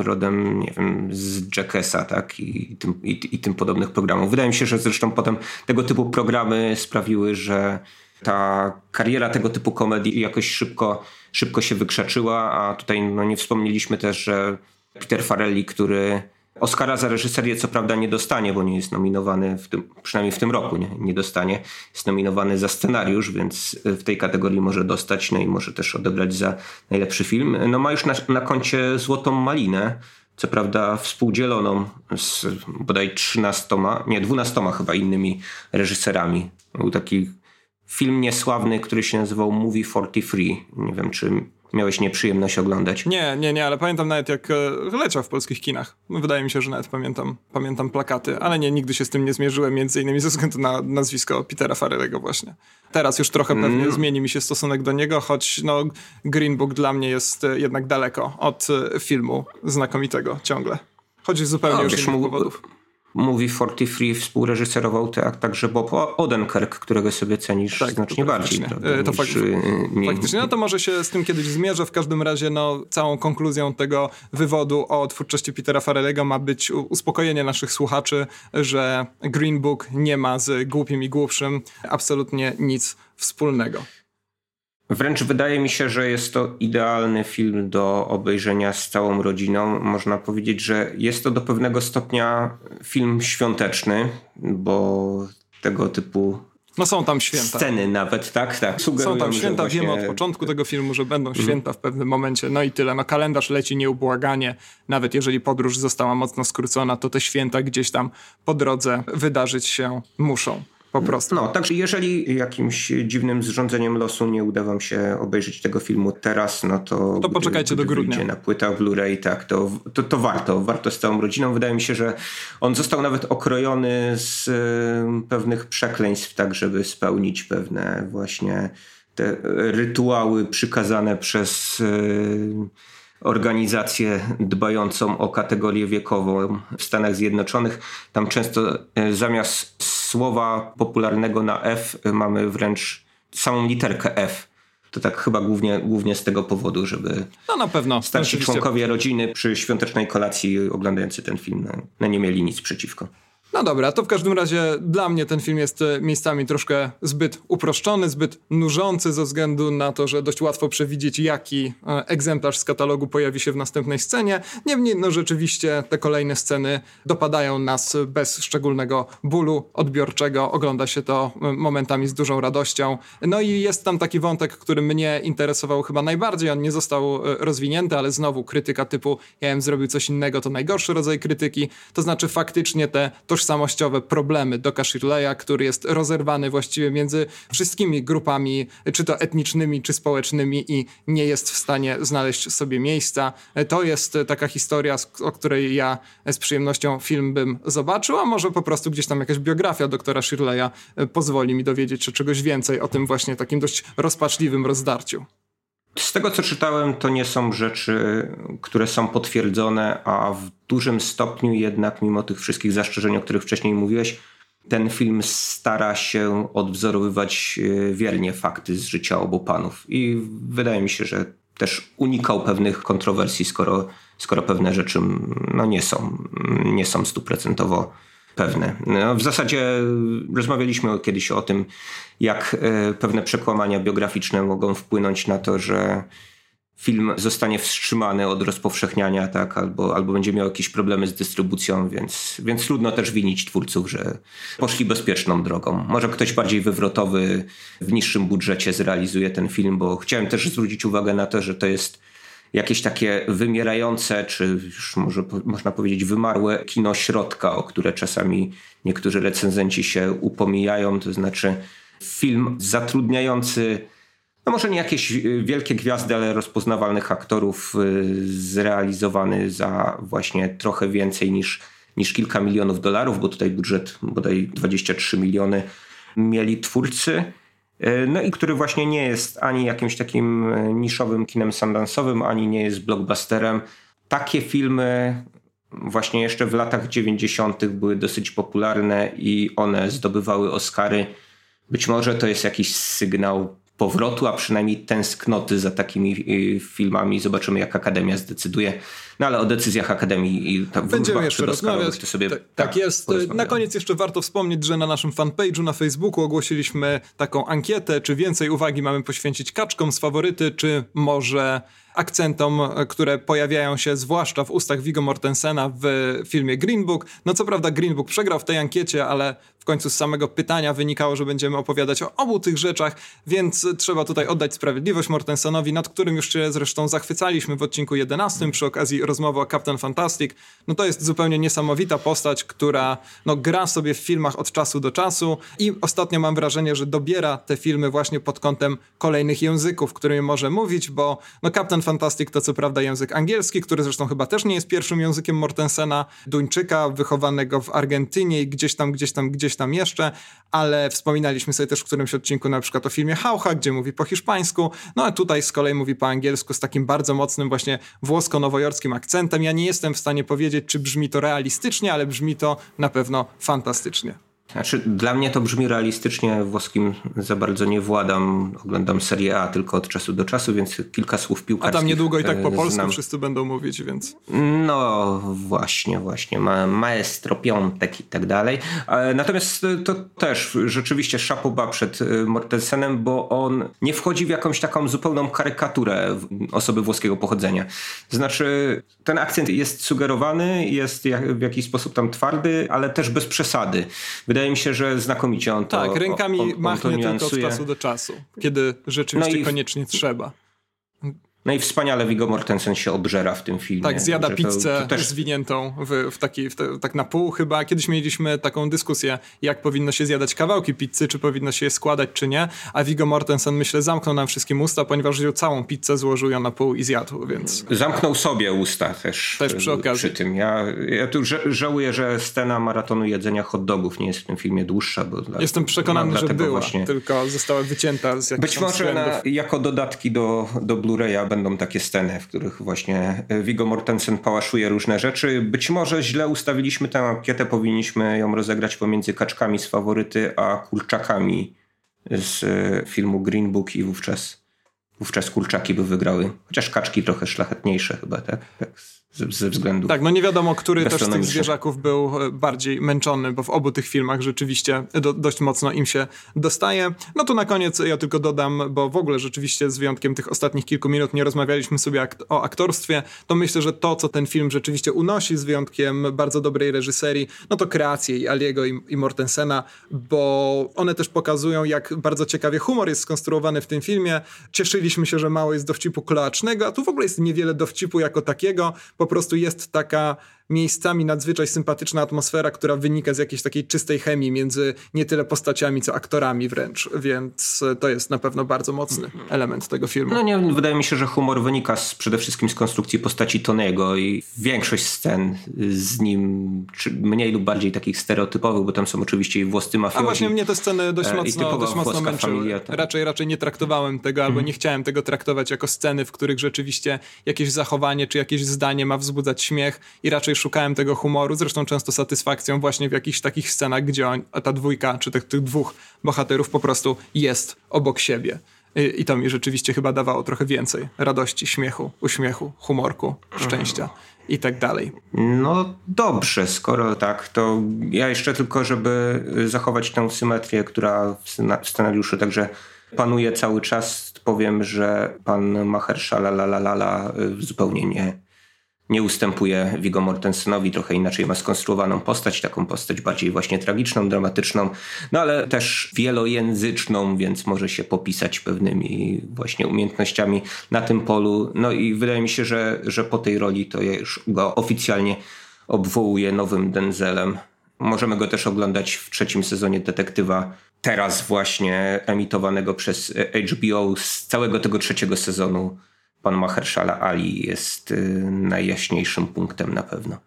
e, rodem, nie wiem, z Jackessa, tak, i tym, i, i tym podobnych programów. Wydaje mi się, że zresztą potem tego typu programy sprawiły, że ta kariera tego typu komedii jakoś szybko, szybko się wykrzaczyła, a tutaj no, nie wspomnieliśmy też, że Peter Farelli, który Oscara za reżyserię co prawda nie dostanie, bo nie jest nominowany, w tym, przynajmniej w tym roku nie, nie dostanie. Jest nominowany za scenariusz, więc w tej kategorii może dostać, no i może też odebrać za najlepszy film. No ma już na, na koncie Złotą Malinę, co prawda współdzieloną z bodaj 13, nie 12 chyba innymi reżyserami. Był taki film niesławny, który się nazywał Movie 43. Nie wiem, czy miałeś nieprzyjemność oglądać. Nie, nie, nie, ale pamiętam nawet jak e, leciał w polskich kinach. Wydaje mi się, że nawet pamiętam, pamiętam plakaty, ale nie, nigdy się z tym nie zmierzyłem, między innymi ze względu na nazwisko Petera Farrellego właśnie. Teraz już trochę pewnie mm. zmieni mi się stosunek do niego, choć no, Green Book dla mnie jest e, jednak daleko od e, filmu znakomitego ciągle. Chodzi zupełnie no, już innych powodów. Movie 43 współreżyserował tak, także Bob Odenkirk, którego sobie cenisz tak, znacznie bardziej. Prawda, e, to niż, fakt, y, nie, faktycznie. No to może się z tym kiedyś zmierzę. W każdym razie no, całą konkluzją tego wywodu o twórczości Petera Farrellego ma być uspokojenie naszych słuchaczy, że Green Book nie ma z głupim i głupszym absolutnie nic wspólnego. Wręcz wydaje mi się, że jest to idealny film do obejrzenia z całą rodziną. Można powiedzieć, że jest to do pewnego stopnia film świąteczny, bo tego typu no są tam święta. Sceny nawet, tak? tak. Sugerują, są tam święta, właśnie... wiemy od początku tego filmu, że będą mhm. święta w pewnym momencie, no i tyle. No kalendarz leci nieubłaganie, nawet jeżeli podróż została mocno skrócona, to te święta gdzieś tam po drodze wydarzyć się muszą. Po prostu. No, także jeżeli jakimś dziwnym zrządzeniem losu nie uda wam się obejrzeć tego filmu teraz, no to... To poczekajcie gdy do grudnia. na płyta Blu-ray, tak, to, to, to warto, warto z całą rodziną. Wydaje mi się, że on został nawet okrojony z y, pewnych przekleństw, tak żeby spełnić pewne właśnie te rytuały przykazane przez y, organizację dbającą o kategorię wiekową w Stanach Zjednoczonych. Tam często y, zamiast słowa popularnego na F mamy wręcz samą literkę F. To tak chyba głównie, głównie z tego powodu, żeby no na pewno, starsi członkowie rodziny przy świątecznej kolacji oglądający ten film no, no nie mieli nic przeciwko. No dobra, to w każdym razie dla mnie ten film jest e, miejscami troszkę zbyt uproszczony, zbyt nużący ze względu na to, że dość łatwo przewidzieć, jaki e, egzemplarz z katalogu pojawi się w następnej scenie. Niemniej, no rzeczywiście te kolejne sceny dopadają nas bez szczególnego bólu odbiorczego. Ogląda się to e, momentami z dużą radością. No i jest tam taki wątek, który mnie interesował chyba najbardziej. On nie został rozwinięty, ale znowu krytyka typu ja bym zrobił coś innego, to najgorszy rodzaj krytyki. To znaczy faktycznie te tożsamości tożsamościowe problemy Doka Shirleya, który jest rozerwany właściwie między wszystkimi grupami, czy to etnicznymi, czy społecznymi i nie jest w stanie znaleźć sobie miejsca. To jest taka historia, o której ja z przyjemnością film bym zobaczył, a może po prostu gdzieś tam jakaś biografia doktora Shirleya pozwoli mi dowiedzieć się czegoś więcej o tym właśnie takim dość rozpaczliwym rozdarciu. Z tego co czytałem, to nie są rzeczy, które są potwierdzone, a w dużym stopniu jednak, mimo tych wszystkich zastrzeżeń, o których wcześniej mówiłeś, ten film stara się odwzorowywać e, wiernie fakty z życia obu panów. I wydaje mi się, że też unikał pewnych kontrowersji, skoro, skoro pewne rzeczy no, nie są, nie są stuprocentowo pewne. No, w zasadzie rozmawialiśmy kiedyś o tym, jak e, pewne przekłamania biograficzne mogą wpłynąć na to, że film zostanie wstrzymany od rozpowszechniania, tak, albo, albo będzie miał jakieś problemy z dystrybucją, więc, więc trudno też winić twórców, że poszli bezpieczną drogą. Może ktoś bardziej wywrotowy w niższym budżecie zrealizuje ten film, bo chciałem też zwrócić uwagę na to, że to jest jakieś takie wymierające, czy już może można powiedzieć wymarłe kino środka, o które czasami niektórzy recenzenci się upomijają, to znaczy film zatrudniający no może nie jakieś wielkie gwiazdy, ale rozpoznawalnych aktorów y, zrealizowany za właśnie trochę więcej niż, niż kilka milionów dolarów, bo tutaj budżet bodaj 23 miliony mieli twórcy. E, no i który właśnie nie jest ani jakimś takim e, niszowym kinem sundance'owym, ani nie jest blockbusterem. Takie filmy właśnie jeszcze w latach 90. były dosyć popularne i one zdobywały Oscary. Być może to jest jakiś sygnał powrotu, a przynajmniej tęsknoty za takimi y, filmami. Zobaczymy, jak Akademia zdecyduje. No ale o decyzjach Akademii i tam Będziemy jeszcze rozmawiać. To sobie, tak, tak jest. Na koniec jeszcze warto wspomnieć, że na naszym fanpage'u na Facebooku ogłosiliśmy taką ankietę, czy więcej uwagi mamy poświęcić kaczkom z faworyty, czy może akcentom, które pojawiają się zwłaszcza w ustach Viggo Mortensena w filmie Green Book. No co prawda Green Book przegrał w tej ankiecie, ale w końcu z samego pytania wynikało, że będziemy opowiadać o obu tych rzeczach, więc trzeba tutaj oddać sprawiedliwość Mortensenowi, nad którym już się zresztą zachwycaliśmy w odcinku 11 przy okazji rozmowy o Captain Fantastic. No to jest zupełnie niesamowita postać, która no, gra sobie w filmach od czasu do czasu i ostatnio mam wrażenie, że dobiera te filmy właśnie pod kątem kolejnych języków, którymi może mówić, bo no Captain Fantastic to co prawda język angielski, który zresztą chyba też nie jest pierwszym językiem Mortensena, Duńczyka, wychowanego w Argentynie i gdzieś tam, gdzieś tam, gdzieś tam jeszcze, ale wspominaliśmy sobie też w którymś odcinku na przykład o filmie Haucha, gdzie mówi po hiszpańsku, no a tutaj z kolei mówi po angielsku z takim bardzo mocnym właśnie włosko-nowojorskim akcentem. Ja nie jestem w stanie powiedzieć, czy brzmi to realistycznie, ale brzmi to na pewno fantastycznie. Znaczy, dla mnie to brzmi realistycznie, włoskim za bardzo nie władam. Oglądam Serie A tylko od czasu do czasu, więc kilka słów piłkarskich A tam niedługo i tak po e, polsku znam. wszyscy będą mówić, więc... No właśnie, właśnie. Ma maestro Piątek i tak dalej. Natomiast to też rzeczywiście szapoba przed e, Mortensenem, bo on nie wchodzi w jakąś taką zupełną karykaturę osoby włoskiego pochodzenia. Znaczy, ten akcent jest sugerowany, jest w jakiś sposób tam twardy, ale też bez przesady. Wydaje mi się, że znakomicie on to Tak, rękami on, on machnie tylko od czasu do czasu, kiedy rzeczywiście no koniecznie trzeba. No i wspaniale Viggo Mortensen się obżera w tym filmie. Tak, zjada pizzę to, to też... zwiniętą w, w taki, w te, tak na pół chyba. Kiedyś mieliśmy taką dyskusję, jak powinno się zjadać kawałki pizzy, czy powinno się je składać, czy nie. A Viggo Mortensen, myślę, zamknął nam wszystkim usta, ponieważ wziął całą pizzę, złożył ją na pół i zjadł, więc... Zamknął sobie usta też. Też przy okazji. Przy tym. Ja, ja tu żałuję, że scena maratonu jedzenia hot dogów nie jest w tym filmie dłuższa, bo... Jestem przekonany, że była, właśnie... tylko została wycięta z Być może na, jako dodatki do, do Blu-raya będą takie sceny, w których właśnie Viggo Mortensen pałaszuje różne rzeczy. Być może źle ustawiliśmy tę ankietę, powinniśmy ją rozegrać pomiędzy kaczkami z faworyty, a kurczakami z filmu Green Book i wówczas, wówczas kurczaki by wygrały. Chociaż kaczki trochę szlachetniejsze chyba, tak? tak ze względu. Tak, no nie wiadomo, który też z tych zwierzaków był e, bardziej męczony, bo w obu tych filmach rzeczywiście do, dość mocno im się dostaje. No to na koniec ja tylko dodam, bo w ogóle rzeczywiście z wyjątkiem tych ostatnich kilku minut nie rozmawialiśmy sobie ak o aktorstwie, to myślę, że to, co ten film rzeczywiście unosi, z wyjątkiem bardzo dobrej reżyserii, no to kreacje i Aliego i, i Mortensena, bo one też pokazują, jak bardzo ciekawie humor jest skonstruowany w tym filmie. Cieszyliśmy się, że mało jest dowcipu kloacznego, a tu w ogóle jest niewiele dowcipu jako takiego, po prostu jest taka miejscami nadzwyczaj sympatyczna atmosfera, która wynika z jakiejś takiej czystej chemii między nie tyle postaciami, co aktorami wręcz, więc to jest na pewno bardzo mocny element tego filmu. No nie, wydaje mi się, że humor wynika z, przede wszystkim z konstrukcji postaci Tonego i większość scen z nim, mniej lub bardziej takich stereotypowych, bo tam są oczywiście i włoscy mafiozi. A właśnie mnie te sceny dość e, mocno, dość mocno męczyły. Familia, tak. Raczej, raczej nie traktowałem tego, albo hmm. nie chciałem tego traktować jako sceny, w których rzeczywiście jakieś zachowanie czy jakieś zdanie ma wzbudzać śmiech i raczej raczej szukałem tego humoru, zresztą często satysfakcją właśnie w jakichś takich scenach, gdzie on, ta dwójka, czy tych, tych dwóch bohaterów po prostu jest obok siebie. I, I to mi rzeczywiście chyba dawało trochę więcej radości, śmiechu, uśmiechu, humorku, szczęścia i tak dalej. No dobrze, skoro tak, to ja jeszcze tylko, żeby zachować tę symetrię, która w scenariuszu także panuje cały czas, powiem, że pan Mahershala la la la la zupełnie nie nie ustępuje Viggo Mortensenowi, trochę inaczej ma skonstruowaną postać, taką postać bardziej właśnie tragiczną, dramatyczną, no ale też wielojęzyczną, więc może się popisać pewnymi właśnie umiejętnościami na tym polu. No i wydaje mi się, że, że po tej roli to już go oficjalnie obwołuje nowym Denzelem. Możemy go też oglądać w trzecim sezonie Detektywa, teraz właśnie emitowanego przez HBO z całego tego trzeciego sezonu pan Mahershala Ali jest y, najjaśniejszym punktem na pewno.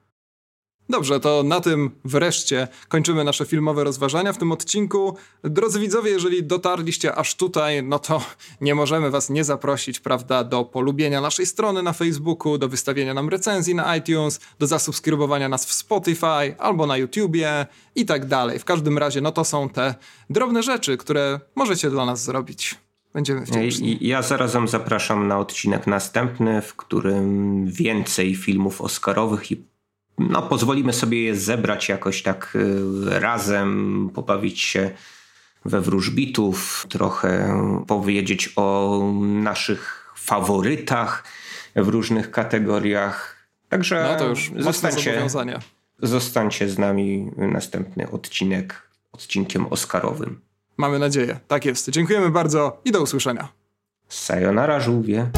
Dobrze, to na tym wreszcie kończymy nasze filmowe rozważania w tym odcinku. Drodzy widzowie, jeżeli dotarliście aż tutaj, no to nie możemy was nie zaprosić, prawda, do polubienia naszej strony na Facebooku, do wystawienia nam recenzji na iTunes, do zasubskrybowania nas w Spotify albo na YouTubie i tak dalej. W każdym razie, no to są te drobne rzeczy, które możecie dla nas zrobić. Będziemy wdzięczni. Ja zarazem zapraszam na odcinek następny, w którym więcej filmów oscarowych i no, pozwolimy sobie je zebrać jakoś tak y, razem, pobawić się we wróżbitów, trochę powiedzieć o naszych faworytach w różnych kategoriach. Także no to już zostańcie, zostańcie z nami następny odcinek odcinkiem oscarowym. Mamy nadzieję. Tak jest. Dziękujemy bardzo i do usłyszenia. Sayonara żółwie.